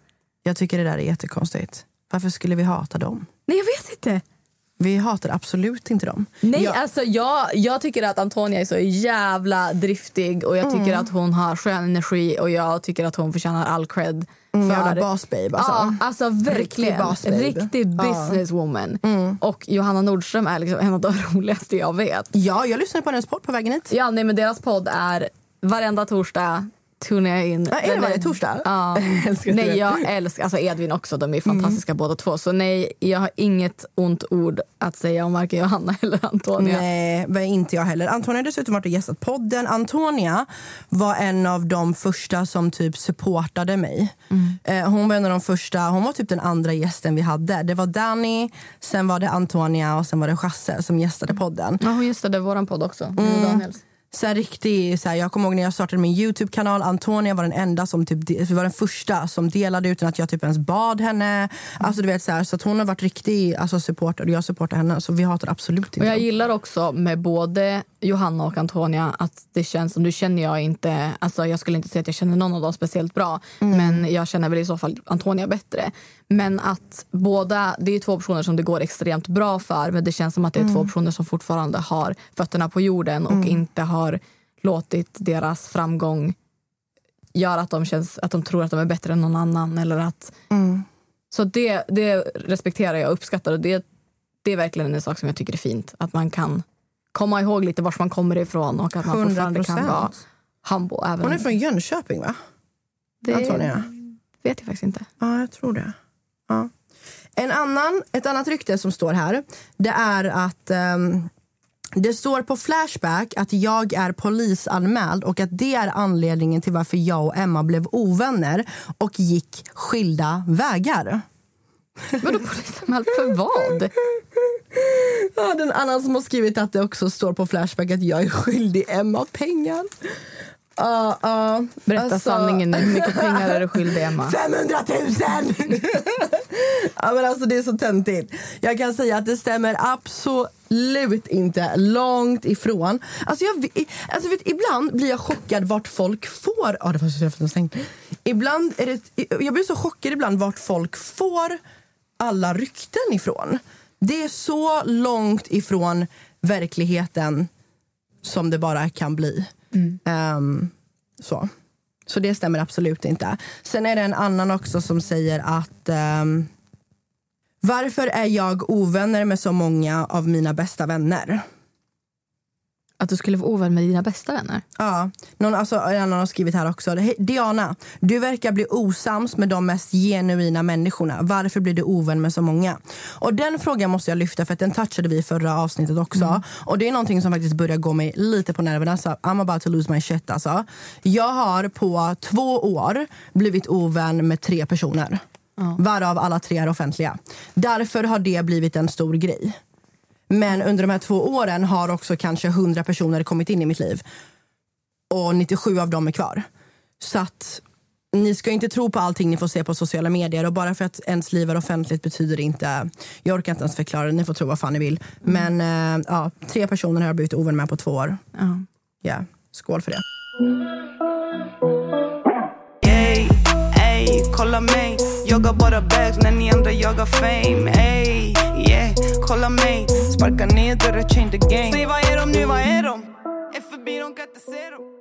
Jag tycker det där är jättekonstigt. Varför skulle vi hata dem? Nej, jag vet inte. Vi hatar absolut inte dem. Nej, Jag- alltså jag, jag tycker att Antonia är så jävla driftig och jag tycker att hon har skön energi och jag tycker att hon förtjänar all cred. Mm, för- jävla bossbabe alltså. Ja, alltså verkligen. boss babe. Riktig Ja. businesswoman. Och Johanna Nordström är liksom en av de *laughs* roligaste jag vet. Ja, jag lyssnade på hennes podd på vägen hit. Ja, nej, men deras podd är varenda torsdag tunar jag in. Ja, är det varje torsdag? Ja. *laughs* Älskar nej, jag älskar alltså Edvin också. De är fantastiska båda två. Så nej, jag har inget ont ord att säga om varken Johanna *laughs* eller Antonia. Nej, inte jag heller. Antonia har dessutom varit och gästat podden. Antonia var en av de första som typ supportade mig. Eh, hon var en av de första, hon var typ den andra gästen vi hade. Det var Danny, sen var det Antonia och sen var det Chasse som gästade podden. Ja, hon gästade vår podd också. Mm. Daniels. Så här, riktig, så här, jag kommer ihåg när jag startade min Youtube-kanal, Antonia var den enda som typ, var den första som delade utan att jag typ ens bad henne. Alltså, du vet, så här, så att hon har varit riktig alltså, supporter och jag supportar henne. Så vi hatar absolut Och inte jag dem. gillar också med både Johanna och Antonia att det känns som, nu känner jag inte, alltså jag skulle inte säga att jag känner någon av dem speciellt bra, men jag känner väl i så fall Antonia bättre. Men att båda, det är två personer som det går extremt bra för, men det känns som att det är två personer som fortfarande har fötterna på jorden och inte har låtit deras framgång göra att de, känns, att de tror att de är bättre än någon annan. Eller att, Så det, det respekterar jag och uppskattar och det, det är verkligen en sak som jag tycker är fint. Att man kan komma ihåg lite var man kommer ifrån och att man fortfarande kan 100%. vara humble. Även. Hon är från Jönköping va? det Antonia? vet jag faktiskt inte. Ja, jag tror det. Ja. En annan, ett annat rykte som står här, det är att ehm, det står på Flashback att jag är polisanmäld och att det är anledningen till varför jag och Emma blev ovänner och gick skilda vägar. Vadå polisanmäld för vad? Ja, den annan som har skrivit att det också står på Flashback att jag är skyldig Emma pengar. Ja, ja. Berätta Alltså- sanningen nu. Hur mycket pengar är du skyldig Emma? *laughs* 500 000! ja, men alltså, det är så töntigt. Jag kan säga att det stämmer absolut inte. Långt ifrån. Alltså, jag, alltså, vet, ibland blir jag chockad vart folk får... Ja, det var så jag. Ibland är det, jag blir så chockad ibland vart folk får alla rykten ifrån. Det är så långt ifrån verkligheten som det bara kan bli. Ehm, så. Så det stämmer absolut inte. Sen är det en annan också som säger att um, varför är jag ovänner med så många av mina bästa vänner? Att du skulle vara ovän med dina bästa vänner? Ja, någon, alltså, en annan har skrivit här också. Hej, Diana, du verkar bli osams med de mest genuina människorna. Varför blir du ovän med så många? Och Den frågan måste jag lyfta för att den touchade vi i förra avsnittet också. Och Det är någonting som faktiskt börjar gå mig lite på nerverna. Så I'm about to lose my shit alltså. Jag har på två år blivit ovän med tre personer. Varav alla tre är offentliga. Därför har det blivit en stor grej. Men under de här två åren har också kanske 100 personer kommit in i mitt liv. Och 97 av dem är kvar. Så att ni ska inte tro på allting ni får se på sociala medier. Och bara för att ens liv är offentligt betyder det inte... Jag orkar inte ens förklara det, ni får tro vad fan ni vill. Men eh, ja, tre personer har jag blivit ovän med på två år. Ja. Ja, skål för det. Ey, ey, kolla mig Jagar bara bags när ni andra jagar fame Ey, kolla mig Sparka ner dörrar, change the game. Säg vad är de nu, vad är de? Är förbi, de kan inte se dem.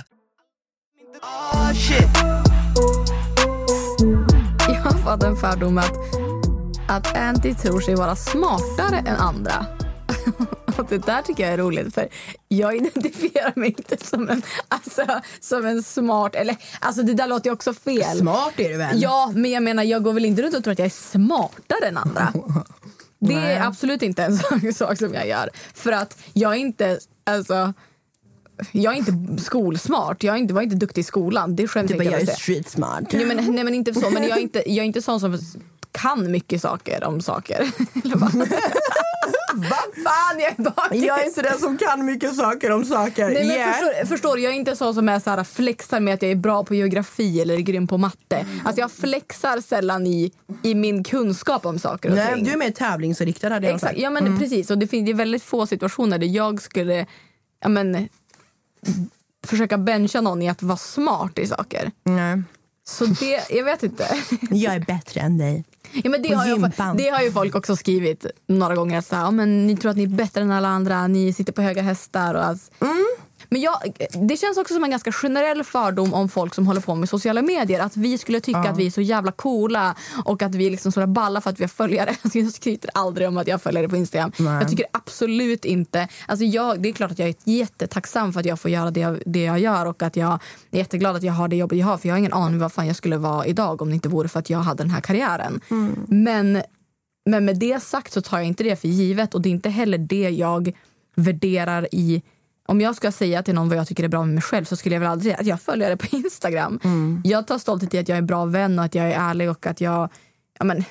Jag har fått en fördom att, att Anty tror sig vara smartare än andra. *laughs* Och det där tycker jag är roligt för jag identifierar mig inte som en, alltså, som en smart, eller alltså det där låter ju också fel. Smart är du väl? Ja, men jag menar jag går väl inte runt och tror att jag är smartare än andra. *laughs* Det är absolut inte en sån *laughs* sak som jag gör. För att jag är inte, alltså, jag är inte skolsmart. Jag inte, var inte duktig i skolan. Det skäms Du jag bara, jag över är att säga. street smart. Nej men, nej men inte så, men jag är inte, jag är inte sån som kan mycket saker om saker. *laughs* Vad? *laughs* Fan, jag är bakis! Jag är inte den som kan mycket saker om saker. Nej, men Yeah. förstår, förstår jag är inte sån som är så här, flexar med att jag är bra på geografi eller grym på matte. Alltså jag flexar sällan i, i min kunskap om saker och Nej, ting. du är mer tävlingsinriktad hade jag Exakt, sagt. ja men precis. Och det finns det är väldigt få situationer där jag skulle ja, men, försöka bencha någon i att vara smart i saker. Nej. Så det, jag vet inte. *laughs* Jag är bättre än dig. Ja, men det, har ju, det har ju folk också skrivit några gånger. Att så här, men ni tror att ni är bättre än alla andra, ni sitter på höga hästar. Och allt. Men jag, det känns också som en ganska generell fördom om folk som håller på med sociala medier. Att vi skulle tycka att vi är så jävla coola och att vi är liksom så där balla för att vi har följare. Alltså *laughs* jag skryter aldrig om att jag har följare på Instagram. Nej. Jag tycker absolut inte... Alltså jag, det är klart att jag är jättetacksam för att jag får göra det jag, det jag gör och att jag är jätteglad att jag har det jobbet jag har. För jag har ingen aning vad fan jag skulle vara idag om det inte vore för att jag hade den här karriären. Men, men med det sagt så tar jag inte det för givet och det är inte heller det jag värderar i om jag ska säga till någon vad jag tycker är bra med mig själv så skulle jag väl aldrig säga att jag följer det på Instagram. Jag tar stolthet i att jag är bra vän och att jag är ärlig och att jag... Ja, men,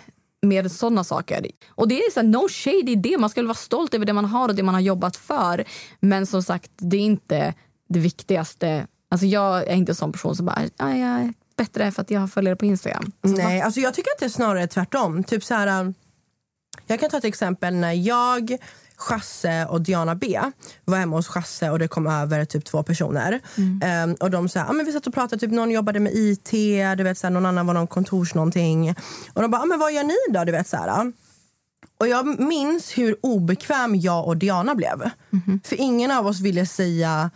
mer sådana saker. Och det är så här, no shade i det. Man ska väl vara stolt över det man har och det man har jobbat för. Men som sagt, det är inte det viktigaste. Alltså jag är inte en sån person som bara, "Ja, jag är bättre för att jag följer på Instagram. Alltså, Nej, alltså jag tycker att det är snarare tvärtom. Typ så här, um, jag kan ta ett exempel när jag, Chasse och Diana B var hemma hos Chasse och det kom över typ två personer. Ehm, och de sa, ah, men vi satt och pratade, typ, någon jobbade med IT, du vet, så här, någon annan var någon kontors någonting. Och de bara, ah, men vad gör ni då? Du vet, så här, och jag minns hur obekväm jag och Diana blev. För ingen av oss ville säga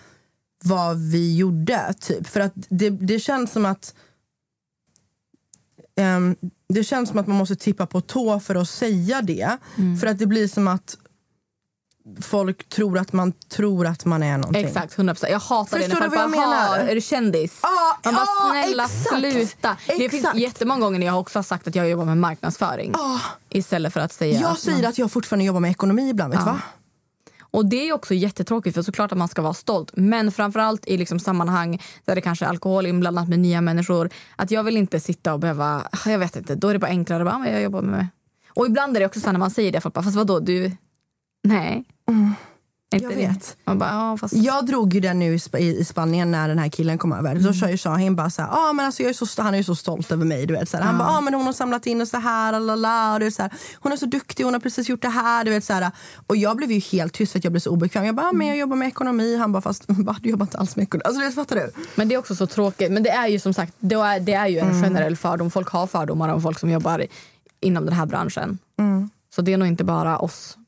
vad vi gjorde. Typ. För att det, det känns som att Ehm, det känns som att man måste tippa på tå för att säga det. För att det blir som att folk tror att man tror att man är någonting. Exakt, 100%. Jag hatar det Förstår när du folk bara, menar? "Ha, är du kändis? Ja, Man bara, ja, snälla exakt. sluta. Det finns Exakt. jättemånga gånger när jag också har sagt att jag jobbar med marknadsföring. Istället för att säga Jag säger man... att jag fortfarande jobbar med ekonomi ibland. Vet du va? Och det är också jättetråkigt för såklart att man ska vara stolt. Men framförallt i liksom sammanhang där det kanske är alkohol inblandat med nya människor. Att jag vill inte sitta och behöva, jag vet inte, då är det bara enklare att bara, "Ah, jag jobbar med... Och ibland är det också så när man säger det, folk bara, fast vadå du, nej. Inte Jag vet. Man bara, ja fast... Jag drog ju den nu i, Sp- i i Spanien när den här killen kom över. Då sa ju Shahin bara så här, ah, men alltså jag är så, han är ju så stolt över mig. Du vet, så här. Han bara, ah, men hon har samlat in och så här, lalala, och du vet, så här. Hon är så duktig, hon har precis gjort det här. Du vet, så här. Och jag blev ju helt tyst för att jag blev så obekväm. Jag bara, ah, men jag jobbar med ekonomi. Han bara, fast *laughs* va, du jobbar inte alls med ekonomi. Alltså, du vet, fattar du? Men det är också så tråkigt. Men det är ju som sagt det är, det är ju en generell fördom. Folk har fördomar om folk som jobbar inom den här branschen. Så det är nog inte bara oss.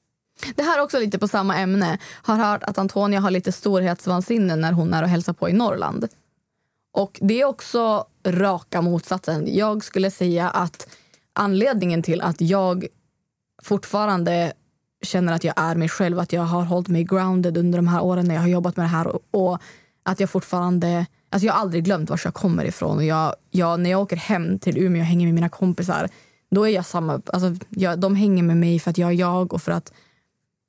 Det här är också lite på samma ämne. Har hört att Antonia har lite storhetsvansinne när hon är och hälsar på i Norrland. Och det är också raka motsatsen. Jag skulle säga att anledningen till att jag fortfarande känner att jag är mig själv, att jag har hållit mig grounded under de här åren när jag har jobbat med det här och, och att jag fortfarande, alltså jag har aldrig glömt var jag kommer ifrån och jag, jag, när jag åker hem till Umeå och hänger med mina kompisar, då är jag samma, alltså jag, de hänger med mig för att jag är jag och för att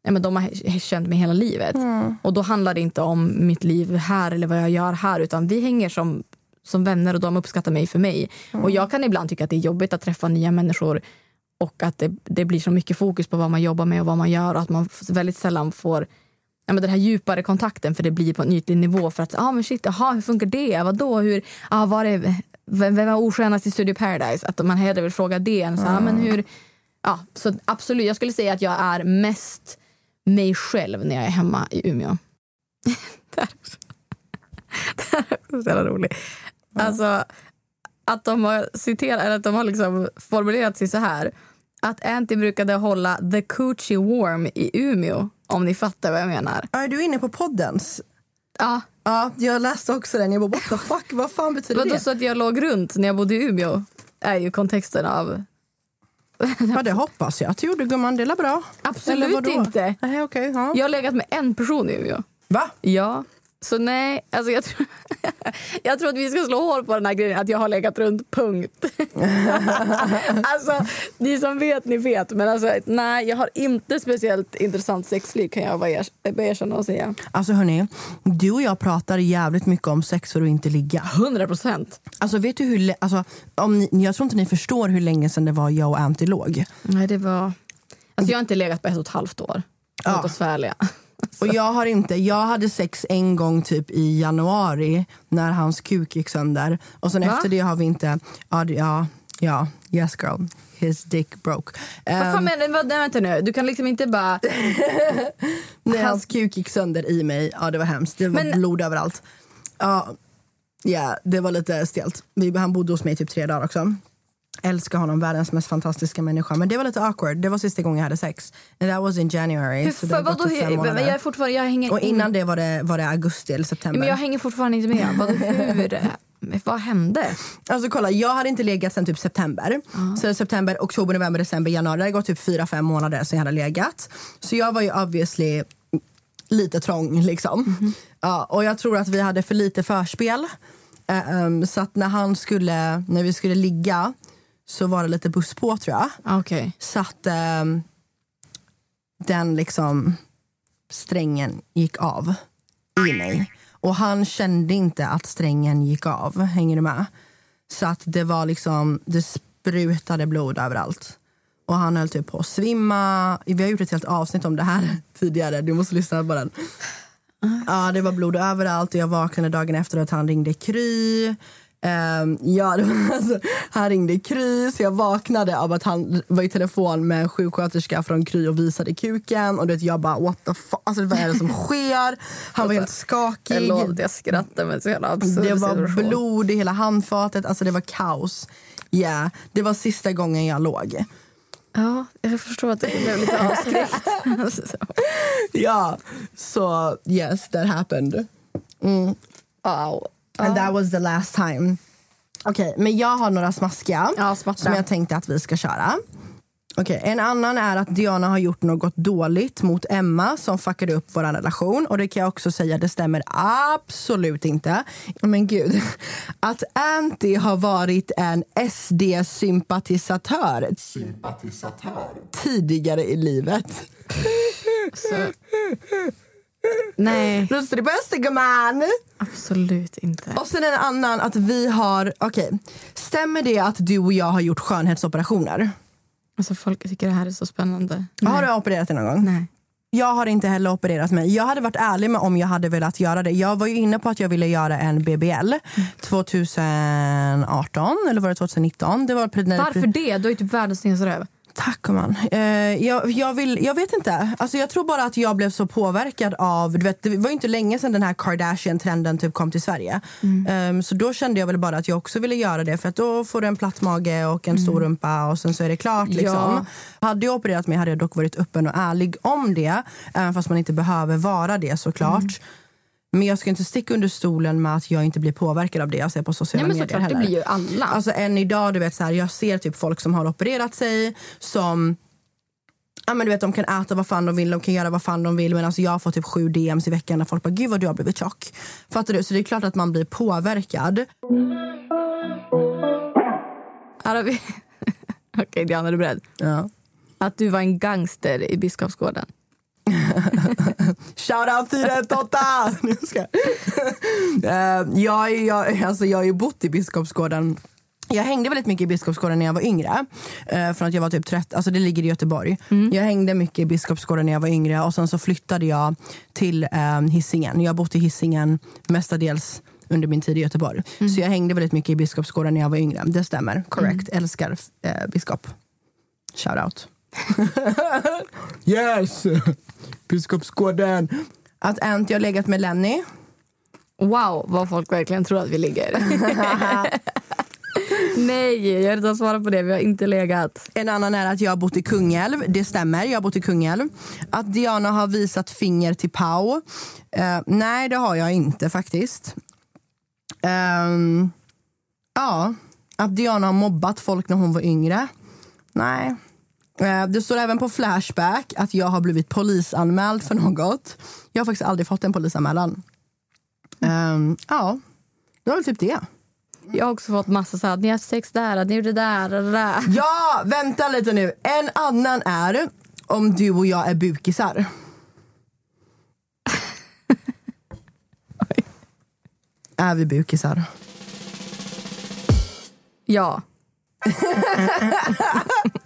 ja, men de har känt mig hela livet. Och då handlar det inte om mitt liv här eller vad jag gör här utan vi hänger som, som vänner och de uppskattar mig för mig. Och jag kan ibland tycka att det är jobbigt att träffa nya människor och att det, det blir så mycket fokus på vad man jobbar med och vad man gör och att man väldigt sällan får ja, men den här djupare kontakten för det blir på en ytlig nivå för att ah, men shit, aha, hur funkar det? Vadå? Hur, ah, var det, vem, vem var oskönast i Studio Paradise? Att man hellre vill fråga det än så, ah, men hur, ja, så absolut, jag skulle säga att jag är mest mig själv när jag är hemma i Umeå. *laughs* det här är också- det här är också så jävla roligt. Alltså, att de har citerat, eller att de har liksom formulerat sig så här. Att Anty brukade hålla the coochie warm i Umeå, om ni fattar vad jag menar. Är du inne på poddens? Ja, Ja, jag läste också den. Jag bara, what the fuck, vad fan betyder vadå det? så att jag låg runt när jag bodde i Umeå? Är ju kontexten av... *laughs* Ja, det hoppas jag att du gjorde gumman. Det är bra. Absolut inte. Nej, okej. ja. Jag har legat med en person i Umeå. Va? Ja. Så nej, alltså jag tror, *laughs* jag tror att vi ska slå hål på den här grejen att jag har legat runt, punkt. *laughs* alltså, ni som vet, ni vet. Men alltså, nej, jag har inte speciellt intressant sexliv kan jag bara er- erkänna och säga. Alltså hörni, du och jag pratar jävligt mycket om sex för att inte ligga. 100 procent. Alltså vet du hur alltså, om ni, Jag tror inte ni förstår hur länge sedan det var jag och Anty låg. Nej, det var... Alltså, jag har inte legat på ett och ett halvt år. Ja. Låt oss vara ärliga. Och jag har inte, jag hade sex en gång typ i januari när hans kuk gick sönder. Och sen Va? efter det har vi inte, ja, ja, ja yes girl, his dick broke. Vad Um, fan menar du? Vad- Nej, vänta nu. Du kan liksom inte bara... *laughs* när hans kuk gick sönder i mig, ja det var hemskt. Det var Men- blod överallt. Ja, ja, det var lite stelt. Han bodde hos mig typ tre dagar också. Älskar honom, världens mest fantastiska människa. Men det var lite awkward. Det var sista gången jag hade sex. And that was in January. Hur, så det vadå, typ fem hur, månader. men jag är fortfarande, jag hänger Och in- innan det var det, var det augusti eller september. Men jag hänger fortfarande inte med. *laughs* Vad, hur, vad hände? Alltså kolla, jag hade inte legat sen typ september. Så september, oktober, november, december, januari. Det hade gått typ fyra, fem månader sen jag hade legat. Så jag var ju obviously lite trång liksom. Ja, och jag tror att vi hade för lite förspel. Eh, ehm, så att när han skulle, när vi skulle ligga så var det lite buss på tror jag. Okej. Så att ehm, den liksom strängen gick av i mig. Och han kände inte att strängen gick av. Hänger du med? Så att det var liksom, det sprutade blod överallt. Och han höll typ på att svimma. Vi har gjort ett helt avsnitt om det här *laughs* tidigare. Du måste lyssna på den. Ja, det var blod överallt och jag vaknade dagen efter att han ringde Kry. Ehm, ja, *laughs* alltså, han ringde Kry så jag vaknade av att han var i telefon med en sjuksköterska från Kry och visade kuken. Och du vet, jag bara what the fuck, alltså, vad är det som sker? Han var helt skakig. Förlåt, jag skrattar men så jävla Det var situation. blod i hela handfatet, alltså det var kaos. Ja, det var sista gången jag låg. Ja, jag förstår att det blev lite avskräckt. *laughs* *laughs* Ja, så yes, that happened. Mm. Wow. And that was the last time. Okej, men jag har några smaskiga Ja, som jag tänkte att vi ska köra. Okej, en annan är att Diana har gjort något dåligt mot Emma som fuckade upp vår relation. Och det kan jag också säga, det stämmer absolut inte. Men gud. *laughs* Att Anty har varit en SD-sympatisatör tidigare i livet. Så. Nej, *laughs* Rösta det bästa gumman! absolut inte. Och sen en annan att vi har, okej. Stämmer det att du och jag har gjort skönhetsoperationer? Alltså, folk tycker det här är så spännande. Har du opererat dig någon gång? Nej. Jag har inte heller opererat mig. Jag hade varit ärlig med om jag hade velat göra det. Jag var ju inne på att jag ville göra en BBL 2018 eller var det 2019? Det var pre- när- Varför det? Du har ju typ världens snyggaste röv. Tack gumman. Eh, jag, jag, vill, jag vet inte. Alltså, jag tror bara att jag blev så påverkad av... Du vet, det var ju inte länge sedan den här Kardashian-trenden typ kom till Sverige. Eh, så då kände jag väl bara att jag också ville göra det för att då får du en platt mage och en stor rumpa och sen så är det klart. Liksom. Ja. Hade jag opererat mig hade jag dock varit öppen och ärlig om det. Även fast man inte behöver vara det såklart. Men jag ska inte sticka under stolen med att jag inte blir påverkad av det jag ser på sociala Nej, men medier såklart, det blir ju alla. Alltså än idag, du vet så här, jag ser typ folk som har opererat sig som Ja, men du vet, de kan äta vad fan de vill, de kan göra vad fan de vill. Men alltså, jag får typ sju DMs i veckan där folk bara “gud vad du har blivit tjock”. Fattar du? Så det är klart att man blir påverkad. Här vi... *laughs* Okej, Diana, är du beredd? Ja. Att du var en gangster i Biskopsgården. *laughs* Shout out 418! *laughs* Nu ska jag. *laughs* Eh, jag, alltså, jag har ju bott i Biskopsgården jag hängde väldigt mycket i Biskopsgården när jag var yngre. Uh, från att jag var typ 30, alltså det ligger i Göteborg. Jag hängde mycket i Biskopsgården när jag var yngre och sen så flyttade jag till um, Hisingen. Jag har bott i Hisingen mestadels under min tid i Göteborg. Så jag hängde väldigt mycket i Biskopsgården när jag var yngre. Det stämmer, correct. Älskar uh, biskop. Shout out. yes! Biskopsgården. Att Ant, jag har legat med Lenny. Wow, vad folk verkligen tror att vi ligger. *laughs* Nej, jag har inte svarat på det. Vi har inte legat. En annan är att jag har bott i Kungälv. Det stämmer, jag har bott i Kungälv. Att Diana har visat finger till Pau. Eh, nej, det har jag inte faktiskt. Ehm, ja, att Diana har mobbat folk när hon var yngre. Nej. Eh, det står även på Flashback att jag har blivit polisanmäld för något. Jag har faktiskt aldrig fått en polisanmälan. Ehm, ja, det var väl typ det. Jag har också fått massa så här, ni har haft sex där, ni gjorde där det där. Ja, vänta lite nu. En annan är om du och jag är bukisar. *laughs* är vi bukisar? Ja. *laughs*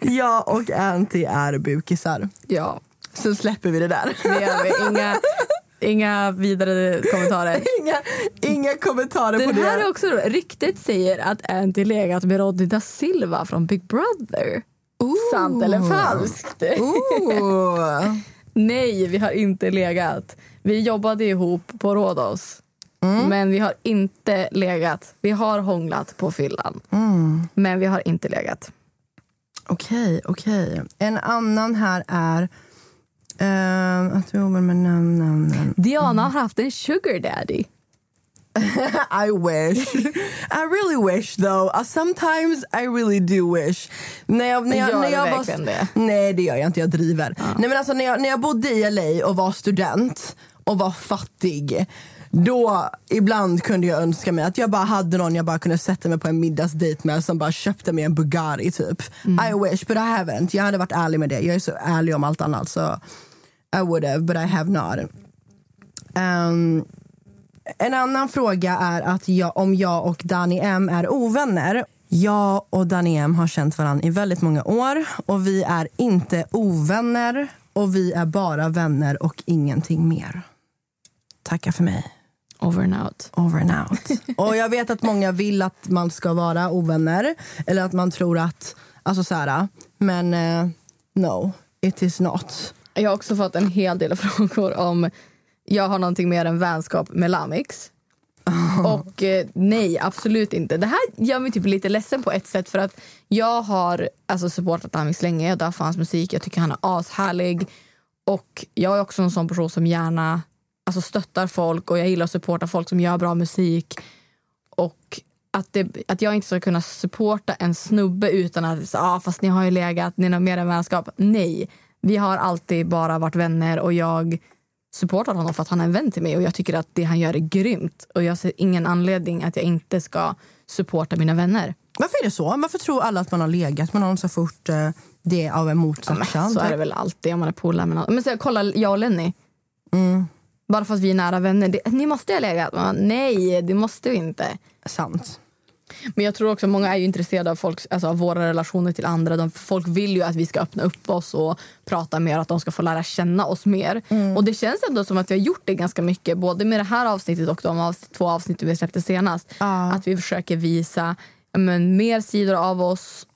*laughs* Jag och Anty är bukisar. Ja, Så släpper vi det där. det gör vi. Inga, inga vidare kommentarer. *laughs* inga, inga kommentarer på Det här är också. Ryktet säger att Anty legat med Rodney da Silva från Big Brother. Sant eller falskt? *laughs* Nej, vi har inte legat. Vi jobbade ihop på Rhodos. Men vi har inte legat. Vi har hånglat på fyllan. Men vi har inte legat. Okej, okej. En annan här är... Uh, att vi jobbar med namn, namn, namn. Diana har haft en sugar daddy. *laughs* I wish. I really wish though. Uh, sometimes I really do wish. När jag, när jag, Gör när jag verkligen det? Nej det gör jag inte, jag driver. Nej, men alltså, när, jag, när jag bodde i LA och var student och var fattig då ibland kunde jag önska mig att jag bara hade någon jag bara kunde sätta mig på en middagsdejt med som bara köpte mig en Bugatti typ. I wish but I haven't. Jag hade varit ärlig med det. Jag är så ärlig om allt annat så I would have but I have not. Um, en annan fråga är att jag, om jag och Danny M är ovänner. Jag och Danny M har känt varandra i väldigt många år och vi är inte ovänner och vi är bara vänner och ingenting mer. Tacka för mig. Over and out. Over and out. *laughs* och jag vet att många vill att man ska vara ovänner eller att man tror att, alltså så här, men eh, no, it is not. Jag har också fått en hel del *laughs* frågor om jag har någonting mer än vänskap med Lamix. Och eh, nej, absolut inte. Det här gör mig typ lite ledsen på ett sätt för att jag har alltså, supportat Lamix länge. Jag dör hans musik. Jag tycker han är ashärlig. Och jag är också en sån person som gärna alltså, stöttar folk och jag gillar att supporta folk som gör bra musik. Och att, det, att jag inte ska kunna supporta en snubbe utan att säga ah, fast ni har ju legat, ni har mer än vänskap. Nej, vi har alltid bara varit vänner och jag supportar honom för att han är en vän till mig och jag tycker att det han gör är grymt och jag ser ingen anledning att jag inte ska supporta mina vänner. Varför är det så? Varför tror alla att man har legat med någon så fort eh, det är av en motsatt kön? så är det väl alltid om man är polare med någon. Men så, kolla, jag och Lenny. Mm. Bara för att vi är nära vänner. Det, ni måste ha legat. Man, nej, det måste vi inte. Sant. Men jag tror också många är ju intresserade av, folks, alltså av våra relationer till andra. De, folk vill ju att vi ska öppna upp oss och prata mer, att de ska få lära känna oss mer. Och det känns ändå som att vi har gjort det ganska mycket, både med det här avsnittet och de avsnitt, två avsnitt vi släppte senast. Att vi försöker visa men, mer sidor av oss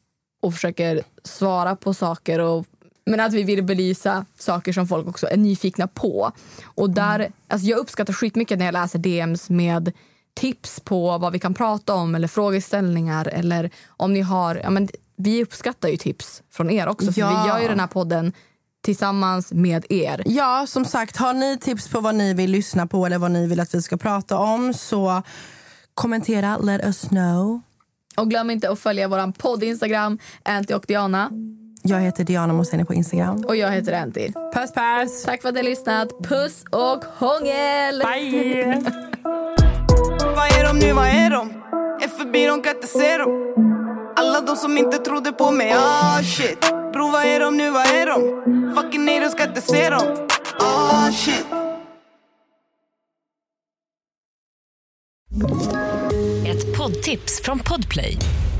och försöker svara på saker och men att vi vill belysa saker som folk också är nyfikna på. Och där, alltså jag uppskattar skitmycket när jag läser DMs med tips på vad vi kan prata om eller frågeställningar eller om ni har, ja men vi uppskattar ju tips från er också för Ja. vi gör ju den här podden tillsammans med er. Ja, som sagt, har ni tips på vad ni vill lyssna på eller vad ni vill att vi ska prata om så kommentera, let us know. Och glöm inte att följa vår podd Instagram, Anty och Diana. Jag heter Diana Moseni på Instagram. Och jag heter Anty. Puss puss! Tack för att ni har lyssnat. Puss och hångel! Bye! Vad är de nu, vad är de? Är förbi, de kan inte se dem Alla de som inte trodde på mig, ah shit Bro, vad är de nu, vad är de? Fucking nej, de ska inte se dem Ah shit Ett poddtips från Podplay.